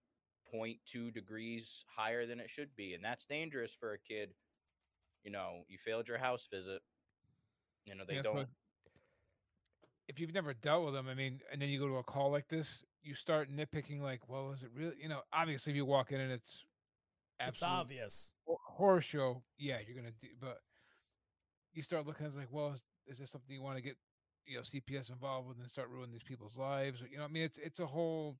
Speaker 11: 0.2 degrees higher than it should be and that's dangerous for a kid you know you failed your house visit you know they
Speaker 4: Yeah,
Speaker 11: don't
Speaker 4: if you've never dealt with them, I mean, and then you go to a call like this, you start nitpicking, like, well, is it really? You know, obviously, if you walk in and it's
Speaker 2: It's obvious.
Speaker 4: hor- horror show, yeah, you're gonna do. But you start looking, it's like, well, is, is this something you want to get, you know, CPS involved with and start ruining these people's lives? You know, I mean, it's it's a whole,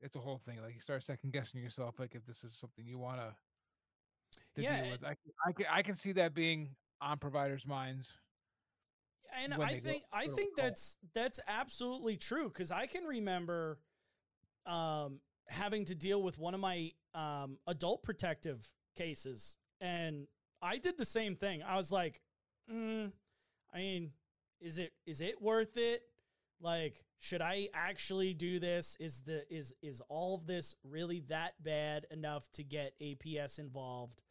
Speaker 4: it's a whole thing. Like you start second guessing yourself, like if this is something you want to.
Speaker 2: Yeah,
Speaker 4: deal with. I, can- I can I can see that being on providers' minds.
Speaker 2: and I think I
Speaker 4: go to a
Speaker 2: think
Speaker 4: call.
Speaker 2: that's that's absolutely true because I can remember um, having to deal with one of my um, adult protective cases, and I did the same thing. I was like, mm, I mean, is it is it worth it? Like, should I actually do this? Is the is is all of this really that bad enough to get APS involved?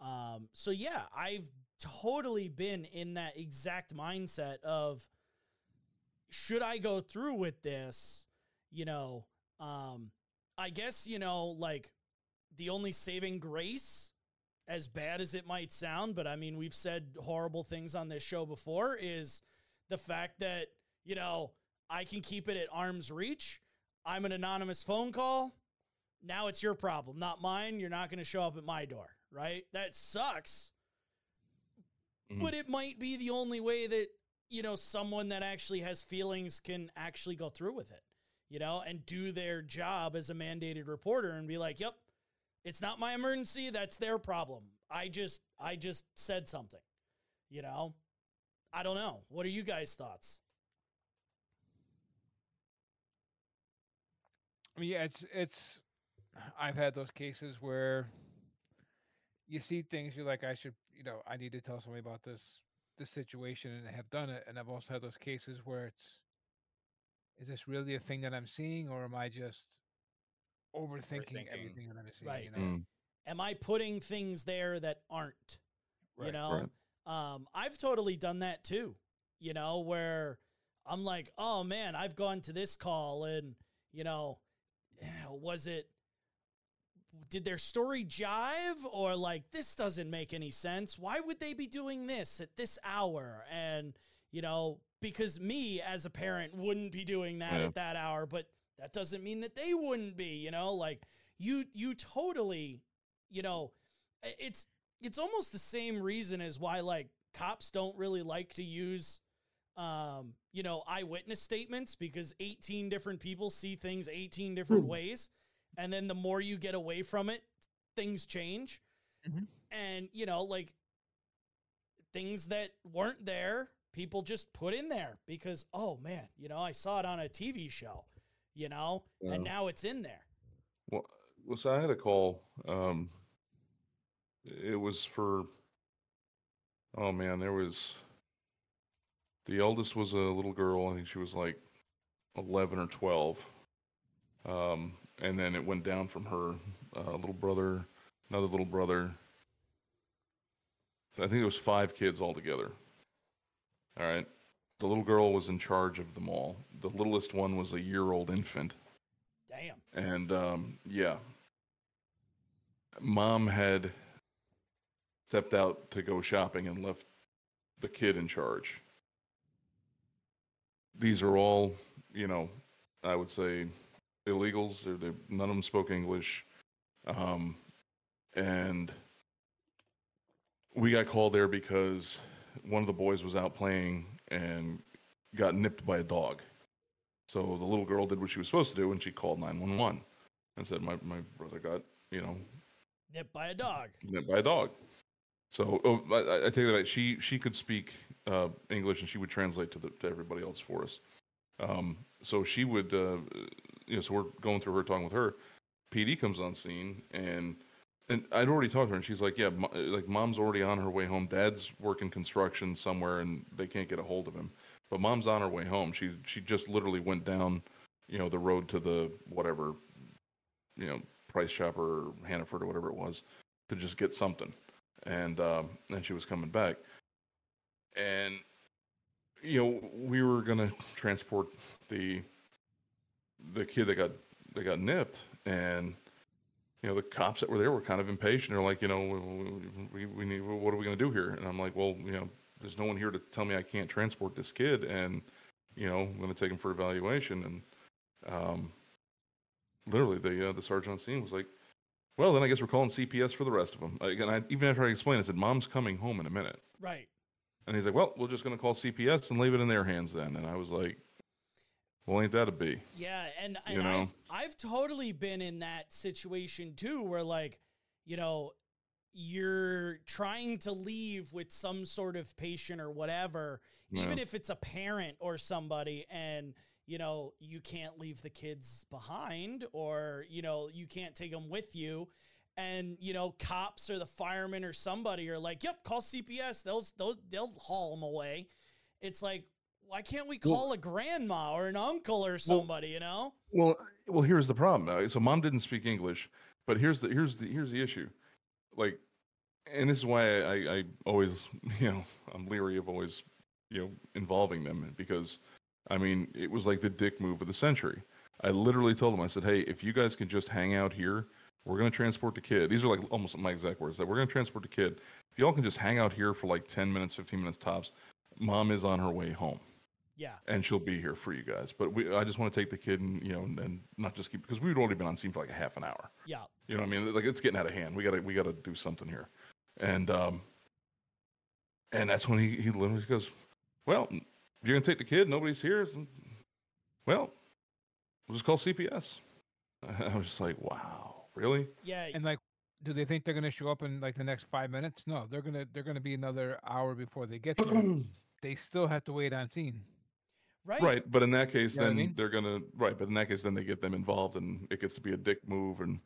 Speaker 2: Um, so yeah, I've totally been in that exact mindset of should I go through with this? You know, um, I guess, you know, like the only saving grace, as bad as it might sound, but I mean, we've said horrible things on this show before, is the fact that, you know, I can keep it at arm's reach. I'm an anonymous phone call. Now it's your problem, not mine. You're not going to show up at my door, right? That sucks. Mm-hmm. But it might be the only way that, you know, someone that actually has feelings can actually go through with it, you know, and do their job as a mandated reporter and be like, yep, it's not my emergency. That's their problem. I just, I just said something, you know? I don't know. What are you guys' thoughts?
Speaker 4: I mean, yeah, it's it's. I've had those cases where you see things you're like, I should, you know, I need to tell somebody about this this situation, and have done it. And I've also had those cases where it's, is this really a thing that I'm seeing, or am I just overthinking
Speaker 11: Overthinking.
Speaker 4: everything that I'm seeing?
Speaker 2: Right.
Speaker 4: You know,
Speaker 3: Mm.
Speaker 2: Am I putting things there that aren't? You
Speaker 4: Right,
Speaker 2: know, um, I've totally done that too. You know, where I'm like, oh man, I've gone to this call and you know, was it? Did their story jive or like this doesn't make any sense? Why would they be doing this at this hour? And you know, because me as a parent wouldn't be doing that
Speaker 3: Yeah.
Speaker 2: at that hour, but that doesn't mean that they wouldn't be. You know, like you you totally, you know, it's it's almost the same reason as why like cops don't really like to use um you know eyewitness statements because 18 different people see things 18 different ways and then the more you get away from it things change
Speaker 4: Mhm.
Speaker 2: and you know like things that weren't there people just put in there because oh man you know i saw it on a tv show you know,
Speaker 3: Yeah.
Speaker 2: and now it's in there.
Speaker 3: Well, well, so I had a call. Um, it was for. Oh man, there was. The eldest was a little girl. I think she was like eleven or twelve. Um, and then it went down from her. Uh, little brother, another little brother. I think it was five kids altogether. All right. The little girl was in charge of them all. The littlest one was a year-old infant.
Speaker 2: Damn.
Speaker 3: And um, yeah, mom had stepped out to go shopping and left the kid in charge. These are all, you know, I would say illegals. They're, they're, none of them spoke English. Um, and we got called there because one of the boys was out playing and got nipped by a dog. So the little girl did what she was supposed to do, and she called 911 and said, "My my brother got you know
Speaker 2: Nipped by a dog.
Speaker 3: nipped by a dog." So oh, I, I- take that back. She she could speak uh, English, and she would translate to the to everybody else for us. Um, so she would, uh, you know, so we're going through her talking with her. PD comes on scene, and and I'd already talked to her, and she's like, "Yeah, like mom's already on her way home. Dad's working construction somewhere, and they can't get a hold of him. But mom's on her way home. She she just literally went down, you know, the road to the whatever, you know, Price Chopper or Hannaford or whatever it was, to just get something, and um, and she was coming back, and you know, we were gonna transport the the kid that got that got nipped, and you know, the cops that were there were kind of impatient. They're like, you know, we, we, we need, what are we to do here? And I'm like, well, you know, there's no one here to tell me I can't transport this kid. And, you know, I'm to take him for evaluation. And, um, literally the, uh, the sergeant on scene was like, well, then I guess we're calling CPS for the rest of them. Like, and I, even after I explained, I said, mom's coming home in a minute.
Speaker 2: Right.
Speaker 3: And he's like, well, we're just going to call CPS and leave it in their hands then. And I was like, well, ain't that a B?
Speaker 2: Yeah, and,
Speaker 3: You know?
Speaker 2: I've I've totally been in that situation too, where like, you know, you're trying to leave with some sort of patient or whatever, even if it's a parent or somebody, and you know you can't leave the kids behind, or you know you can't take them with you. And you know, cops or the firemen or somebody are like, "Yep, call CPS. They'll they'll they'll haul them away." It's like, why can't we
Speaker 3: Well-
Speaker 2: call a grandma or an uncle or somebody? you know?
Speaker 3: Well, well, here's the problem. So mom didn't speak English, but here's the here's the here's the issue. Like, and this is why I, I, I always, you know, I'm leery of always, you know, involving them because, I mean, it was like the dick move of the century. I literally told them, I said, hey, if you guys can just hang out here, we're gonna transport the kid. These are like almost my exact words. That we're gonna transport the kid. If y'all can just hang out here for like 10 minutes, 15 minutes tops, mom is on her way home
Speaker 2: Yeah.
Speaker 3: and she'll be here for you guys. But we, I just want to take the kid and you know, and, and not just keep because we'd already been on scene for like a half an hour.
Speaker 2: Yeah.
Speaker 3: You know what I mean? Like it's getting out of hand. We gotta we gotta do something here. And um, and that's when he he literally goes, well, you're gonna take the kid. Nobody's here. So, well, we'll just call CPS. I was just like, wow, really?
Speaker 2: Yeah.
Speaker 4: And like, do they think they're gonna show up in like the next five minutes? No, they're gonna they're gonna be another hour before they get there. they still have to wait on scene.
Speaker 2: Right.
Speaker 3: Right, but in that case,
Speaker 4: You know what I
Speaker 3: then
Speaker 4: mean?
Speaker 3: they're gonna right. But in that case, then they get them involved, and it gets to be a dick move, and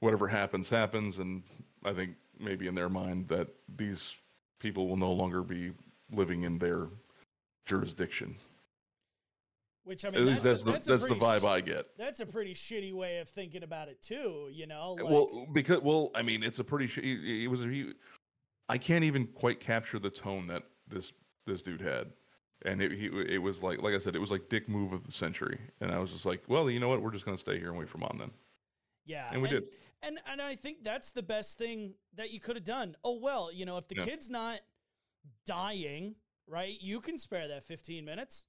Speaker 3: whatever happens, happens. And I think maybe in their mind that these people will no longer be living in their jurisdiction.
Speaker 2: Which I mean,
Speaker 3: At least
Speaker 2: that's,
Speaker 3: that's,
Speaker 2: a,
Speaker 3: the
Speaker 2: that's,
Speaker 3: the vibe
Speaker 2: sh-
Speaker 3: I get.
Speaker 2: That's a pretty shitty way of thinking about it too. You know, like,
Speaker 3: well, because well, I mean, it's a pretty. Sh- it was. He, I can't even quite capture the tone that this this dude had, and it he, it was like like I said, it was like dick move of the century, and I was just like, well, you know what, we're just gonna stay here and wait for mom then.
Speaker 2: yeah,
Speaker 3: and we did.
Speaker 2: And and I think that's the best thing that you could have done. Oh well, you know, if the
Speaker 3: Yeah.
Speaker 2: kid's not dying, right? You can spare that 15 minutes.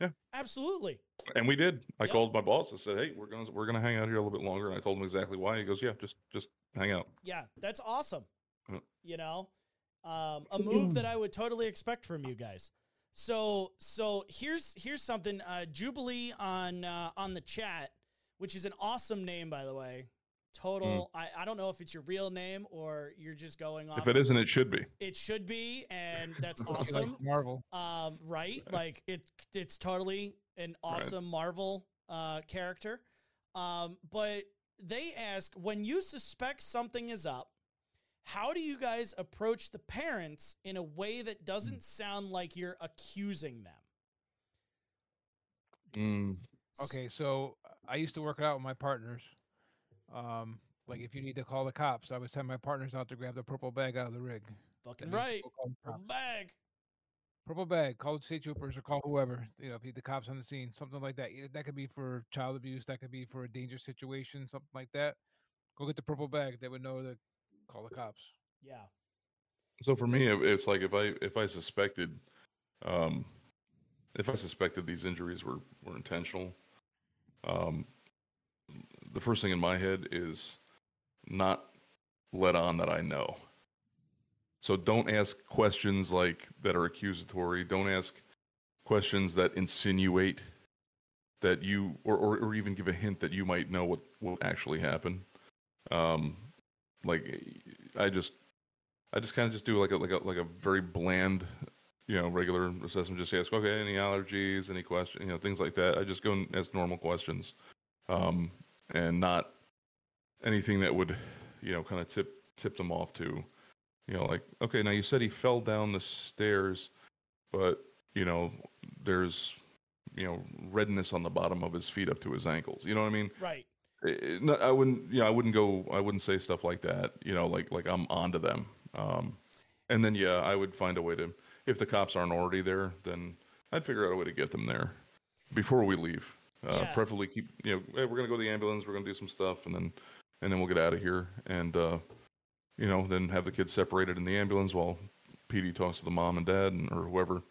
Speaker 3: Yeah.
Speaker 2: Absolutely.
Speaker 3: And we did. I
Speaker 2: Yep.
Speaker 3: called my boss. I said, "Hey, we're gonna we're gonna hang out here a little bit longer." And I told him exactly why. He goes, "Yeah, just just hang out."
Speaker 2: Yeah, that's awesome.
Speaker 3: Yeah.
Speaker 2: You know, um, a move that I would totally expect from you guys. So, so here's here's something. Uh, Jubilee on uh, on the chat, which is an awesome name, by the way. Total. I, I don't know if it's your real name or you're just going off.
Speaker 3: If it isn't, it should be.
Speaker 2: it should be, and that's
Speaker 4: Like
Speaker 2: awesome.
Speaker 4: Marvel.
Speaker 2: Um, right? Like it, it's totally an awesome Marvel uh, character. Um, but they ask when you suspect something is up, how do you guys approach the parents in a way that doesn't sound like you're accusing them?
Speaker 3: Mm,
Speaker 4: Okay, so I used to work it out with my partners. Um, like if you need to call the cops, I would send my partners out to grab the purple bag out of the rig.
Speaker 2: Fucking right.
Speaker 4: go call the
Speaker 2: Purple bag.
Speaker 4: Purple bag. Call the state troopers or call whoever. You know, if you the cops on the scene, something like that. That could be for child abuse. That could be for a dangerous situation, something like that. Go get the purple bag. They would know to call the cops.
Speaker 2: Yeah.
Speaker 3: So for me, it's like if I if I suspected, um, if I suspected these injuries were were intentional, um, the first thing in my head is not let on that I know. So don't ask questions like that are accusatory. Don't ask questions that insinuate that you or, or, or even give a hint that you might know what what actually happened. Um, like I just I just kind of just do like a like a like a very bland, you know, regular assessment. Just ask, okay, any allergies, any question, you know, things like that. I just go and ask normal questions, um, and not anything that would, you know, kind of tip tip them off to, you know, like, okay, now you said he fell down the stairs, but you know, there's, you know, redness on the bottom of his feet up to his ankles. You know what I mean?
Speaker 2: Right.
Speaker 3: Eh, no, I wouldn't. You know, I wouldn't go. I wouldn't say stuff like that. You know, like like I'm onto them. Um, and then yeah, I would find a way to. If the cops aren't already there, then I'd figure out a way to get them there before we leave. Uh,
Speaker 2: Yeah.
Speaker 3: Preferably keep. You know, hey, we're gonna go to the ambulance. We're gonna do some stuff, and then and then we'll get out of here. And uh, you know, then have the kids separated in the ambulance while PD talks to the mom and dad and or whoever,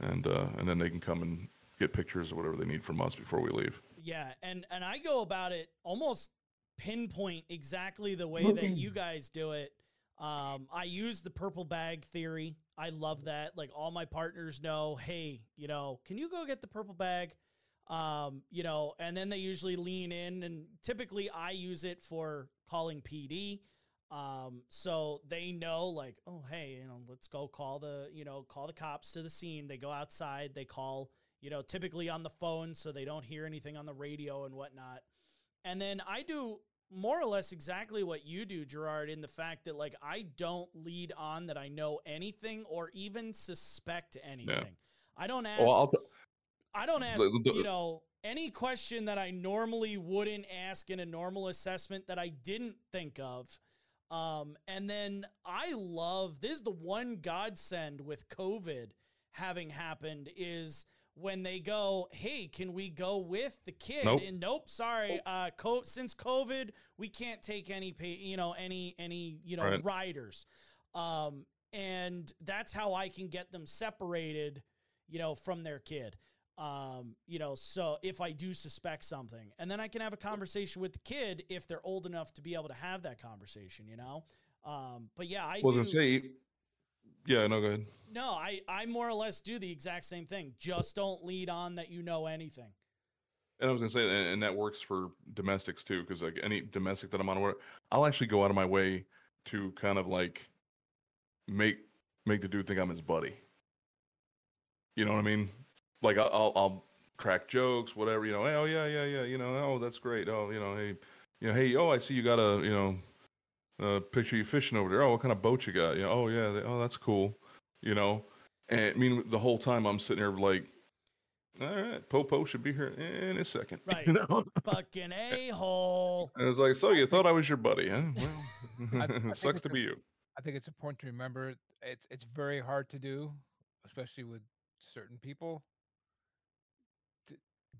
Speaker 3: and uh, and then they can come and get pictures or whatever they need from us before we leave.
Speaker 2: Yeah, and and I go about it almost pinpoint exactly the way that you guys do it. Um, I use the purple bag theory. I love that. Like all my partners know, hey, you know, can you go get the purple bag? Um, you know, and then they usually lean in, and typically I use it for calling PD. Um, so they know, like, oh, hey, you know, let's go call the, you know, call the cops to the scene. They go outside, they call, you know, typically on the phone so they don't hear anything on the radio and whatnot. And then I do more or less exactly what you do, Gerard, in the fact that like I don't lead on that I know anything or even suspect anything. I don't ask.
Speaker 3: Well, I'll,
Speaker 2: I don't ask. You know, any question that I normally wouldn't ask in a normal assessment that I didn't think of. Um, and then I love this is the one godsend with COVID having happened is when they go, hey, can we go with the kid?
Speaker 3: Nope.
Speaker 2: And nope, sorry, uh, co- since COVID, we can't take any pay, you know, any any you know
Speaker 3: Right.
Speaker 2: riders. Um, and that's how I can get them separated, you know, from their kid. Um, you know, so if I do suspect something, and then I can have a conversation with the kid if they're old enough to be able to have that conversation, you know. Um, but yeah, I
Speaker 3: well,
Speaker 2: do.
Speaker 3: then say, yeah, no, go ahead.
Speaker 2: No, I, I more or less do the exact same thing. Just don't lead on that you know anything.
Speaker 3: And I was gonna say, and, and that works for domestics too, because like any domestic that I'm on, I'll actually go out of my way to kind of like make make the dude think I'm his buddy. You know what I mean? Like I'll I'll, I'll crack jokes, whatever. You know, hey, oh yeah, yeah, yeah. You know, oh that's great. Oh, you know, hey, you know, hey, oh I see you got a you know, a picture of you fishing over there. Oh, what kind of boat you got? You know, oh yeah, they- oh that's cool. You know, and I mean the whole time I'm sitting there like, all right, Popo should be here in a second.
Speaker 2: Right.
Speaker 3: You know.
Speaker 2: Fucking a hole.
Speaker 3: And it's like, so you thought I was your buddy, huh? Well,
Speaker 4: I- I
Speaker 3: sucks to
Speaker 4: a-
Speaker 3: be you.
Speaker 4: I think it's important to remember it's it's very hard to do, especially with certain people.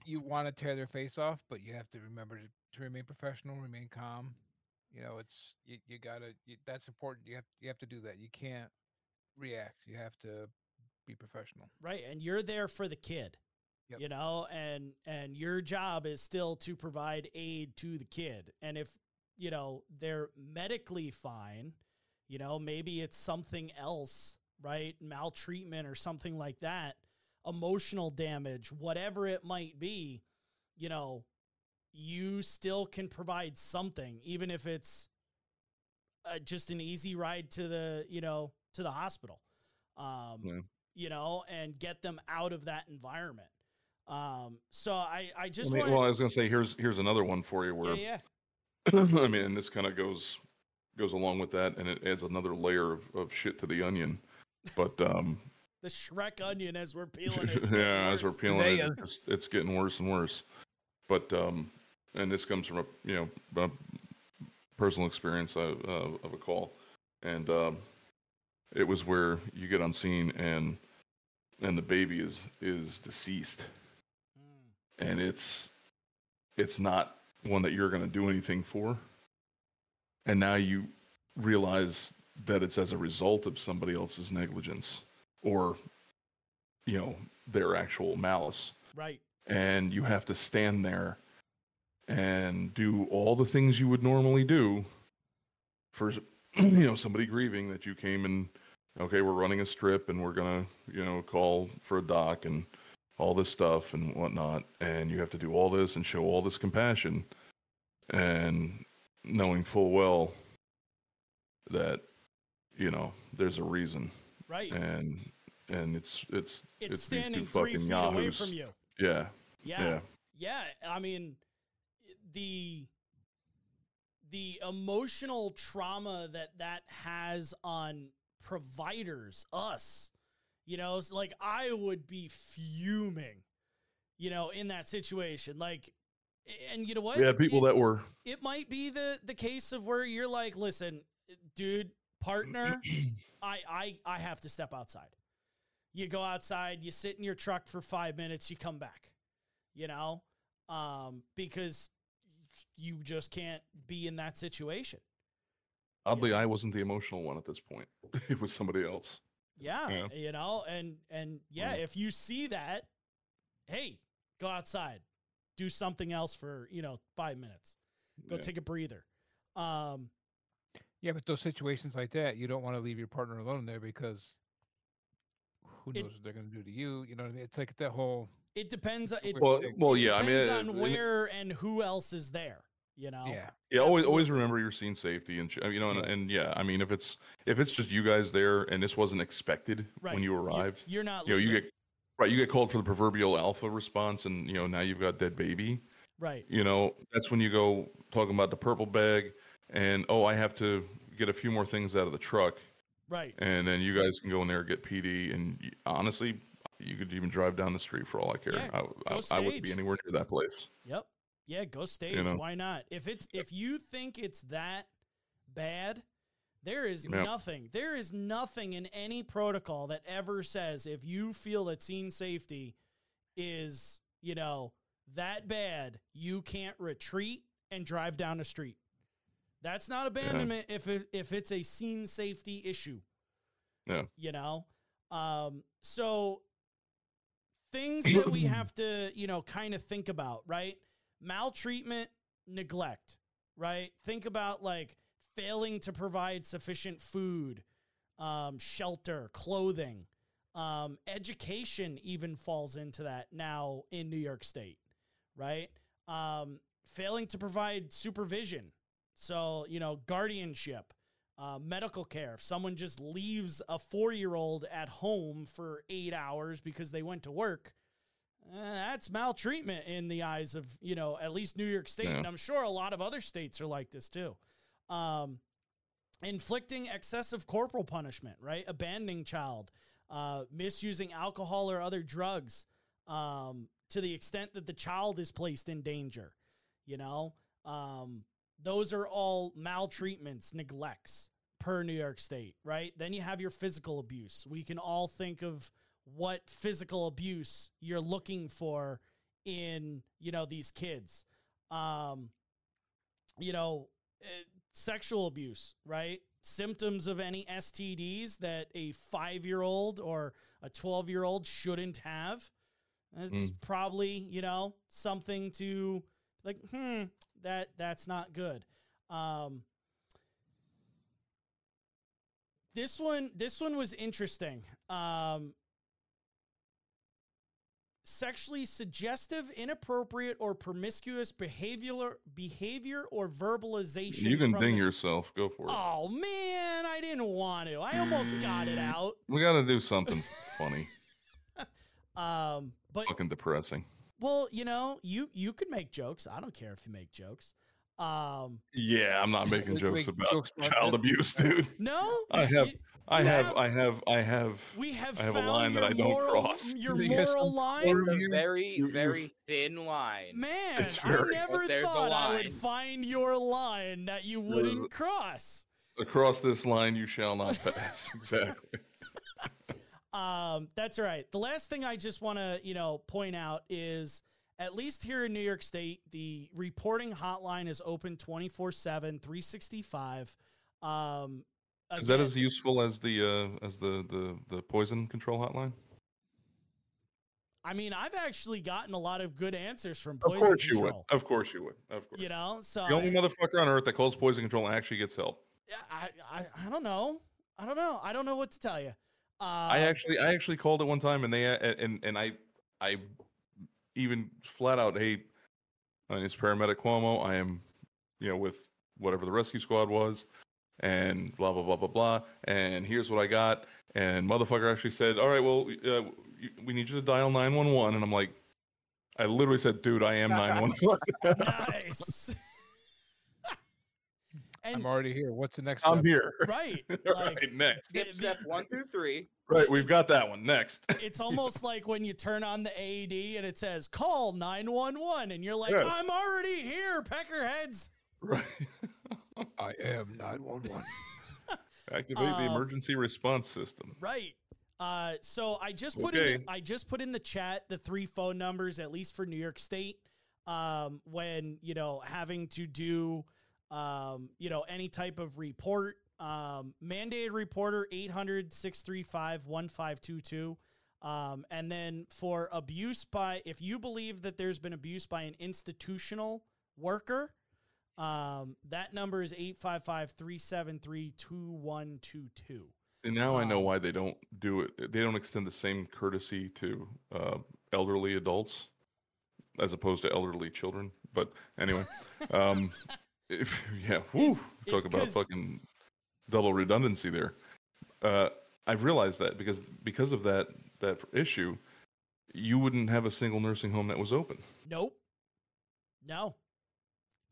Speaker 4: You want to tear their face off, but you have to remember to, to remain professional, remain calm. You know, it's you, you gotta. You, that's important. You have you have to do that. You can't react. You have to be professional.
Speaker 2: Right. And you're there for the kid.
Speaker 4: Yep.
Speaker 2: You know, and and your job is still to provide aid to the kid. And if, you know, they're medically fine, you know, maybe it's something else, right? Maltreatment or something like that, emotional damage, whatever it might be, you know, you still can provide something, even if it's uh, just an easy ride to the, you know, to the hospital. Um,
Speaker 3: Yeah.
Speaker 2: you know, and get them out of that environment. Um, so I I
Speaker 3: I
Speaker 2: just
Speaker 3: mean,
Speaker 2: want
Speaker 3: well, I was gonna say here's here's another one for you where
Speaker 2: yeah yeah
Speaker 3: I mean, and this kind of goes goes along with that, and it adds another layer of, of shit to the onion. But um,
Speaker 2: the Shrek onion as we're peeling it. it's getting
Speaker 3: yeah, as we're
Speaker 2: worse.
Speaker 3: peeling
Speaker 4: There
Speaker 3: it, it's, it's getting worse and worse. But um, and this comes from a you know a personal experience of, uh, of a call, and um, it was where you get on scene and and the baby is is deceased,
Speaker 2: Mm.
Speaker 3: and it's it's not one that you're going to do anything for, and now you realize that it's as a result of somebody else's negligence or you know their actual malice.
Speaker 2: Right.
Speaker 3: and you have to stand there and do all the things you would normally do for you know somebody grieving that you came and okay we're running a strip and we're gonna you know call for a doc and all this stuff and whatnot. And you have to do all this and show all this compassion. And knowing full well that you know there's a reason
Speaker 2: Right.
Speaker 3: and and it's it's
Speaker 2: it's,
Speaker 3: these two
Speaker 2: standing three
Speaker 3: fucking
Speaker 2: feet away
Speaker 3: yahoos.
Speaker 2: from you.
Speaker 3: yeah
Speaker 2: Yeah.
Speaker 3: yeah
Speaker 2: Yeah, I mean the the emotional trauma that that has on providers, us. You know, it's like I would be fuming, you know, in that situation. Like and you know what?
Speaker 3: yeah people
Speaker 2: It-
Speaker 3: that were
Speaker 2: it might be the the case of where you're like, listen, dude, partner, I I I have to step outside. You go outside, you sit in your truck for five minutes, you come back. You know, um, because you just can't be in that situation.
Speaker 3: oddly i wasn't the emotional one at this point it was somebody else
Speaker 2: Yeah,
Speaker 3: Yeah.
Speaker 2: you know, and and yeah,
Speaker 3: Mm.
Speaker 2: if you see that, hey, go outside, do something else for you know five minutes, go
Speaker 3: Yeah.
Speaker 2: take a breather. Um,
Speaker 4: Yeah, but those situations like that, you don't want to leave your partner alone there because who
Speaker 2: It-
Speaker 4: knows what they're going to do to you. You know what I mean? It's like that whole.
Speaker 2: it depends. It,
Speaker 3: well well
Speaker 2: it
Speaker 3: yeah i mean
Speaker 2: depends
Speaker 3: uh,
Speaker 2: on
Speaker 3: and-
Speaker 2: where and who else is there. You know,
Speaker 4: Yeah.
Speaker 3: yeah always always
Speaker 2: Absolutely.
Speaker 3: remember your scene safety and sh- you know and,
Speaker 4: Yeah.
Speaker 3: and yeah i mean if it's if it's just you guys there and this wasn't expected
Speaker 2: right.
Speaker 3: when you
Speaker 2: You're-
Speaker 3: arrive
Speaker 2: You're, not.
Speaker 3: you know you
Speaker 2: leaving.
Speaker 3: get right you get called for the proverbial alpha response and you know now you've got dead baby
Speaker 2: right.
Speaker 3: you know that's when you go talking about the purple bag and oh i have to get a few more things out of the truck
Speaker 2: Right.
Speaker 3: and then you guys can go in there and get pd and honestly you could even drive down the street for all i care
Speaker 2: Yeah,
Speaker 3: I, I, I wouldn't be anywhere near that place
Speaker 2: Yep. Yeah, go stage.
Speaker 3: know?
Speaker 2: Why not? If it's if you think it's that bad, there is
Speaker 3: Yeah.
Speaker 2: nothing. There is nothing in any protocol that ever says if you feel that scene safety is, you know, that bad, you can't retreat and drive down the street. That's not abandonment if it, if it's a scene safety issue.
Speaker 3: Yeah.
Speaker 2: You know? Um so things that we have to, you know, kind of think about, right? Maltreatment, neglect, right? Think about like failing to provide sufficient food, um, shelter, clothing, um, education even falls into that now in New York State, right? Um, failing to provide supervision. So, you know, guardianship, uh, medical care. If someone just leaves a four year old at home for eight hours because they went to work, uh, that's maltreatment in the eyes of, you know, at least New York State.
Speaker 3: Yeah.
Speaker 2: And I'm sure a lot of other states are like this too. Um, inflicting excessive corporal punishment, right? Abandoning child, uh, misusing alcohol or other drugs um, to the extent that the child is placed in danger, you know? Um, those are all maltreatments, neglects per New York State, right? Then you have your physical abuse. We can all think of what physical abuse you're looking for in, you know, these kids. Um, you know, eh, sexual abuse, right? Symptoms of any STDs that a five year old or a 12 year old shouldn't have. It's
Speaker 3: Mm.
Speaker 2: probably, you know, something to like, hmm, that that's not good. Um, this one, this one was interesting. Um, sexually suggestive, inappropriate, or promiscuous behavior, behavior or verbalization.
Speaker 3: you can ding
Speaker 2: the-
Speaker 3: yourself go for it
Speaker 2: Oh man, I didn't want to. I almost got it out.
Speaker 3: we got to do something funny
Speaker 2: Um, but
Speaker 3: Fucking depressing.
Speaker 2: Well, you know, you you could make jokes. I don't care if you make jokes. Um,
Speaker 3: Yeah, I'm not making jokes about
Speaker 4: jokes
Speaker 3: child
Speaker 4: that.
Speaker 3: abuse, dude.
Speaker 2: no,
Speaker 3: I have,
Speaker 2: you-
Speaker 3: I
Speaker 2: you
Speaker 3: have,
Speaker 2: have-
Speaker 3: I have, I have.
Speaker 2: we have
Speaker 3: I have a line that I don't
Speaker 2: moral,
Speaker 3: cross.
Speaker 2: Your
Speaker 4: You have
Speaker 2: moral line.
Speaker 4: form
Speaker 11: It's a very,
Speaker 3: you- you-
Speaker 11: very thin line.
Speaker 2: Man,
Speaker 3: It's
Speaker 2: I never
Speaker 11: But there's a
Speaker 2: thought I would find your line that you wouldn't
Speaker 3: a-
Speaker 2: cross.
Speaker 3: Across this line, you shall not pass. exactly.
Speaker 2: Um, that's right. The last thing I just want to, you know, point out is at least here in New York State, the reporting hotline is open 24 7, 365. Um,
Speaker 3: Is that as useful as the uh, as the, the the poison control hotline?
Speaker 2: I mean, I've actually gotten a lot of good answers from
Speaker 3: Of
Speaker 2: poison
Speaker 3: course you would. Of course you would. Of course.
Speaker 2: You know, so
Speaker 3: the only
Speaker 2: I,
Speaker 3: motherfucker on earth that calls poison control and actually gets help.
Speaker 2: yeah, I, I, I don't know. I don't know. I don't know what to tell you. Uh,
Speaker 3: I actually I actually called it one time and they uh, and and I I even flat out hey, my name is paramedic Cuomo. I am you know with whatever the rescue squad was and blah blah blah blah blah and here's what I got and motherfucker actually said all right well uh, we need you to dial 911 and I'm like I literally said dude I am 911
Speaker 2: nice. And
Speaker 4: I'm already here. What's the next one?
Speaker 3: I'm
Speaker 4: step?
Speaker 3: here
Speaker 2: right, like,
Speaker 3: right next
Speaker 11: Skip step one through three.
Speaker 3: right we've got that one next
Speaker 2: it's almost like when you turn on the AED and it says call 911 and you're like,
Speaker 3: Yes.
Speaker 2: I'm already here, peckerheads.
Speaker 3: right
Speaker 4: I am 911.
Speaker 3: activate the
Speaker 2: Um,
Speaker 3: emergency response system
Speaker 2: Right. Uh, so I just put in
Speaker 3: Okay.
Speaker 2: the, I just put in the chat the three phone numbers at least for New York State. Um, when you know having to do um, you know any type of report, um, mandated reporter 800-635-1522. Um, and then for abuse by if you believe that there's been abuse by an institutional worker, um, that number is 855-373-2122.
Speaker 3: And now I know
Speaker 2: Um,
Speaker 3: why they don't do it. They don't extend the same courtesy to uh, elderly adults as opposed to elderly children. But anyway, um, yeah, talk about fucking double redundancy there. Uh, I've realized that because because of that that issue, you wouldn't have a single nursing home that was open.
Speaker 2: Nope. No.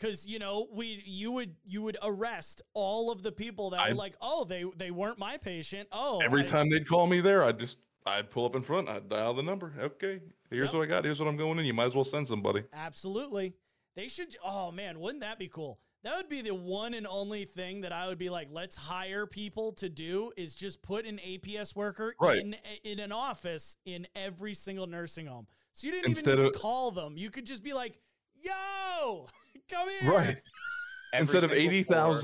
Speaker 2: Cause you know we you would you would arrest all of the people that
Speaker 3: I-
Speaker 2: were like oh they they weren't my patient oh
Speaker 3: Every
Speaker 2: I-
Speaker 3: time they'd call me there, I'd just I'd pull up in front, I'd dial the number. Okay, here's
Speaker 2: Yep.
Speaker 3: what I got. Here's what I'm going in. You might as well send somebody.
Speaker 2: absolutely they should oh man wouldn't that be cool that would be the one and only thing that I would be like let's hire people to do is just put an APS worker
Speaker 3: Right.
Speaker 2: in in an office in every single nursing home so you didn't
Speaker 3: Instead
Speaker 2: even need
Speaker 3: of-
Speaker 2: to call them you could just be like yo come here
Speaker 3: Right.
Speaker 11: Every
Speaker 3: instead of
Speaker 11: single
Speaker 3: eighty
Speaker 11: floor.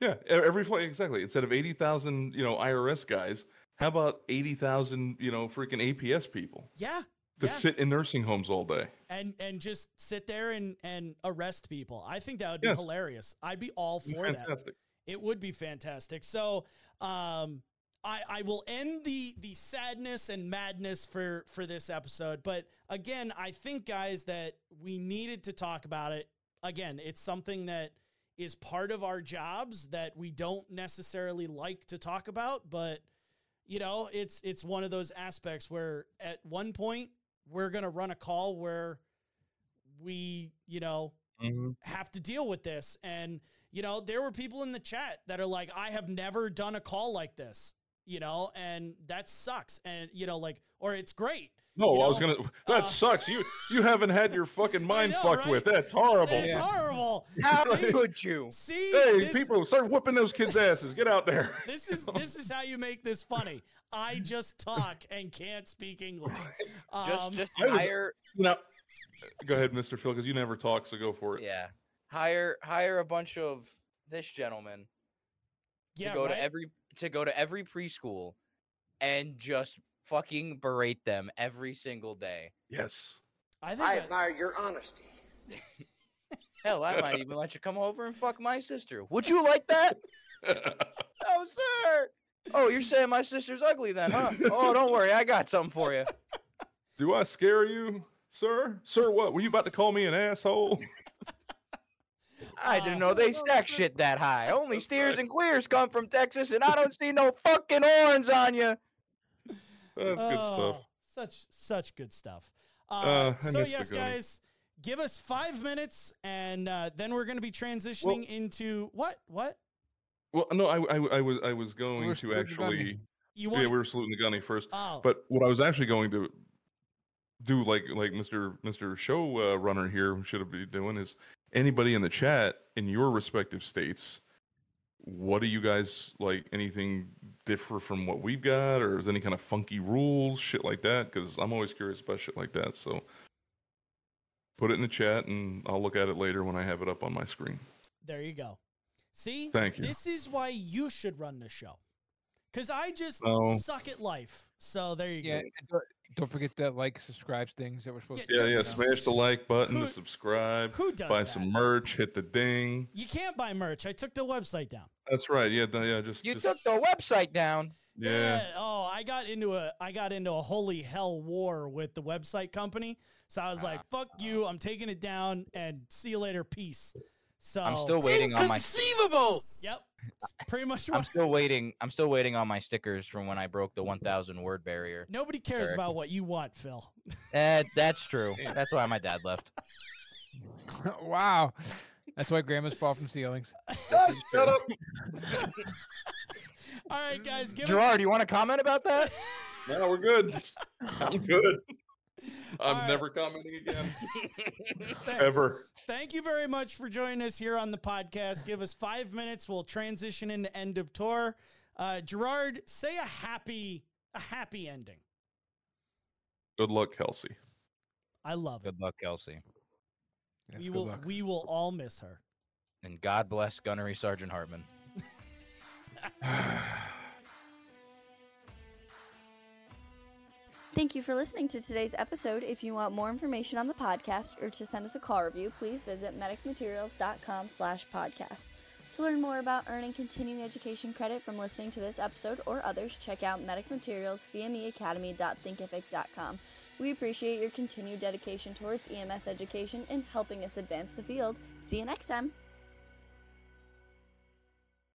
Speaker 3: Yeah, every flight exactly. Instead of eighty thousand, you know, IRS guys, how about eighty thousand, you know, freaking APS people
Speaker 2: yeah
Speaker 3: to
Speaker 2: yeah.
Speaker 3: sit in nursing homes all day?
Speaker 2: and and just sit there and and arrest people. I think that would be
Speaker 3: Yes.
Speaker 2: hilarious. I'd be all
Speaker 3: It'd be
Speaker 2: for that. It would be fantastic. So, um, I I will end the the sadness and madness for for this episode. But again, I think guys that we needed to talk about it. Again, it's something that is part of our jobs that we don't necessarily like to talk about, but you know, it's it's one of those aspects where at one point we're going to run a call where we, you know,
Speaker 3: Mhm.
Speaker 2: have to deal with this. And, you know, there were people in the chat that are like, I have never done a call like this, you know, and that sucks. And, you know, like, or it's great.
Speaker 3: No,
Speaker 2: you
Speaker 3: I was gonna. That
Speaker 2: Uh,
Speaker 3: sucks. You you haven't had your fucking mind
Speaker 2: know,
Speaker 3: fucked
Speaker 2: right?
Speaker 3: with. That's horrible.
Speaker 2: It's horrible.
Speaker 11: How
Speaker 2: See?
Speaker 11: could you?
Speaker 2: See,
Speaker 3: Hey,
Speaker 2: this,
Speaker 3: people, start whooping those kids' asses. Get out there.
Speaker 2: this is this is how you make this funny. I just talk and can't speak English.
Speaker 11: Just
Speaker 2: Um,
Speaker 11: just
Speaker 3: I was-
Speaker 11: hire
Speaker 3: No, go ahead, Mr. Phil, because you never talk, so go for it.
Speaker 11: yeah. Hire hire a bunch of this gentleman
Speaker 2: yeah,
Speaker 11: to go
Speaker 2: right?
Speaker 11: to every to go to every preschool and just fucking berate them every single day.
Speaker 3: Yes.
Speaker 2: I think
Speaker 9: I
Speaker 2: that-
Speaker 9: admire your honesty.
Speaker 11: Hell, I might even let you come over and fuck my sister. Would you like that? oh, sir. Oh, you're saying my sister's ugly then, huh? Oh, don't worry, I got something for you.
Speaker 3: Do I scare you, sir? Sir, what? Were you about to call me an asshole?
Speaker 11: I didn't know ah. they stack shit that high. Only steers and queers come from Texas, and I don't see no fucking horns on you.
Speaker 3: That's good stuff.
Speaker 2: Oh, Such such good stuff. Uh,
Speaker 3: Uh,
Speaker 2: so yes, guys, give us five minutes, and uh, then we're going to be transitioning into what? What
Speaker 3: Well, no, I, I, I was I was going
Speaker 4: were
Speaker 3: to actually.
Speaker 4: gunny.
Speaker 2: you
Speaker 3: Yeah, we were saluting the gunny first.
Speaker 2: oh,
Speaker 3: But what I was actually going to do, like like Mr. Mr. Show uh, Runner here should have been doing, is anybody in the chat in your respective states. What do you guys like? Anything differ from what we've got, or is any kind of funky rules, shit like that? Because I'm always curious about shit like that. So put it in the chat, and I'll look at it later when I have it up on my screen.
Speaker 2: there you go. See,
Speaker 3: Thank you.
Speaker 2: This is why you should run the show, because I just
Speaker 3: No.
Speaker 2: suck at life. So there you
Speaker 4: Yeah,
Speaker 2: go.
Speaker 4: don't, don't forget that like, subscribe things that we're supposed
Speaker 2: Yeah,
Speaker 4: to.
Speaker 3: Yeah, yeah. Smash the like button,
Speaker 2: Who-
Speaker 3: to subscribe,
Speaker 2: Who does
Speaker 3: buy
Speaker 2: that?
Speaker 3: some merch, hit the ding.
Speaker 2: You can't buy merch. I took the website down.
Speaker 3: That's right. Yeah, th- yeah. Just,
Speaker 11: You
Speaker 3: just
Speaker 11: took the website down.
Speaker 3: yeah.
Speaker 2: Oh, I got into a I got into a holy hell war with the website company. So I was like,
Speaker 11: Ah.
Speaker 2: "Fuck you! I'm taking it down, and see you later, peace." So
Speaker 11: I'm still waiting on my.
Speaker 9: Inconceivable!
Speaker 2: Yep, it's pretty much
Speaker 11: I'm still waiting. I'm still waiting on my stickers from when I broke the 1,000 word barrier.
Speaker 2: Nobody cares
Speaker 11: Eric.
Speaker 2: about what you want, Phil.
Speaker 11: Eh, that's true. That's why my dad left.
Speaker 4: wow, that's why grandmas fall from ceilings.
Speaker 3: Shut up.
Speaker 2: All right, guys, give us
Speaker 11: Gerard, you want to comment about that?
Speaker 3: No, we're good. I'm good. I'm
Speaker 2: All right.
Speaker 3: never commenting again. Ever.
Speaker 2: Thank you very much for joining us here on the podcast. Give us five minutes. We'll transition into end of tour. Uh, Gerard, say a happy, a happy ending.
Speaker 3: Good luck, Kelsey.
Speaker 2: I love it.
Speaker 11: Good luck, Kelsey.
Speaker 4: Yes,
Speaker 2: we will,
Speaker 4: luck.
Speaker 2: we will all miss her.
Speaker 11: And God bless Gunnery Sergeant Hartman.
Speaker 12: Thank you for listening to today's episode. If you want more information on the podcast or to send us a call review, please visit medicmaterials.com slash podcast. To learn more about earning continuing education credit from listening to this episode or others, check out Medic Materials CMEacademy.thinkific.com. We appreciate your continued dedication towards EMS education and helping us advance the field. See you next time.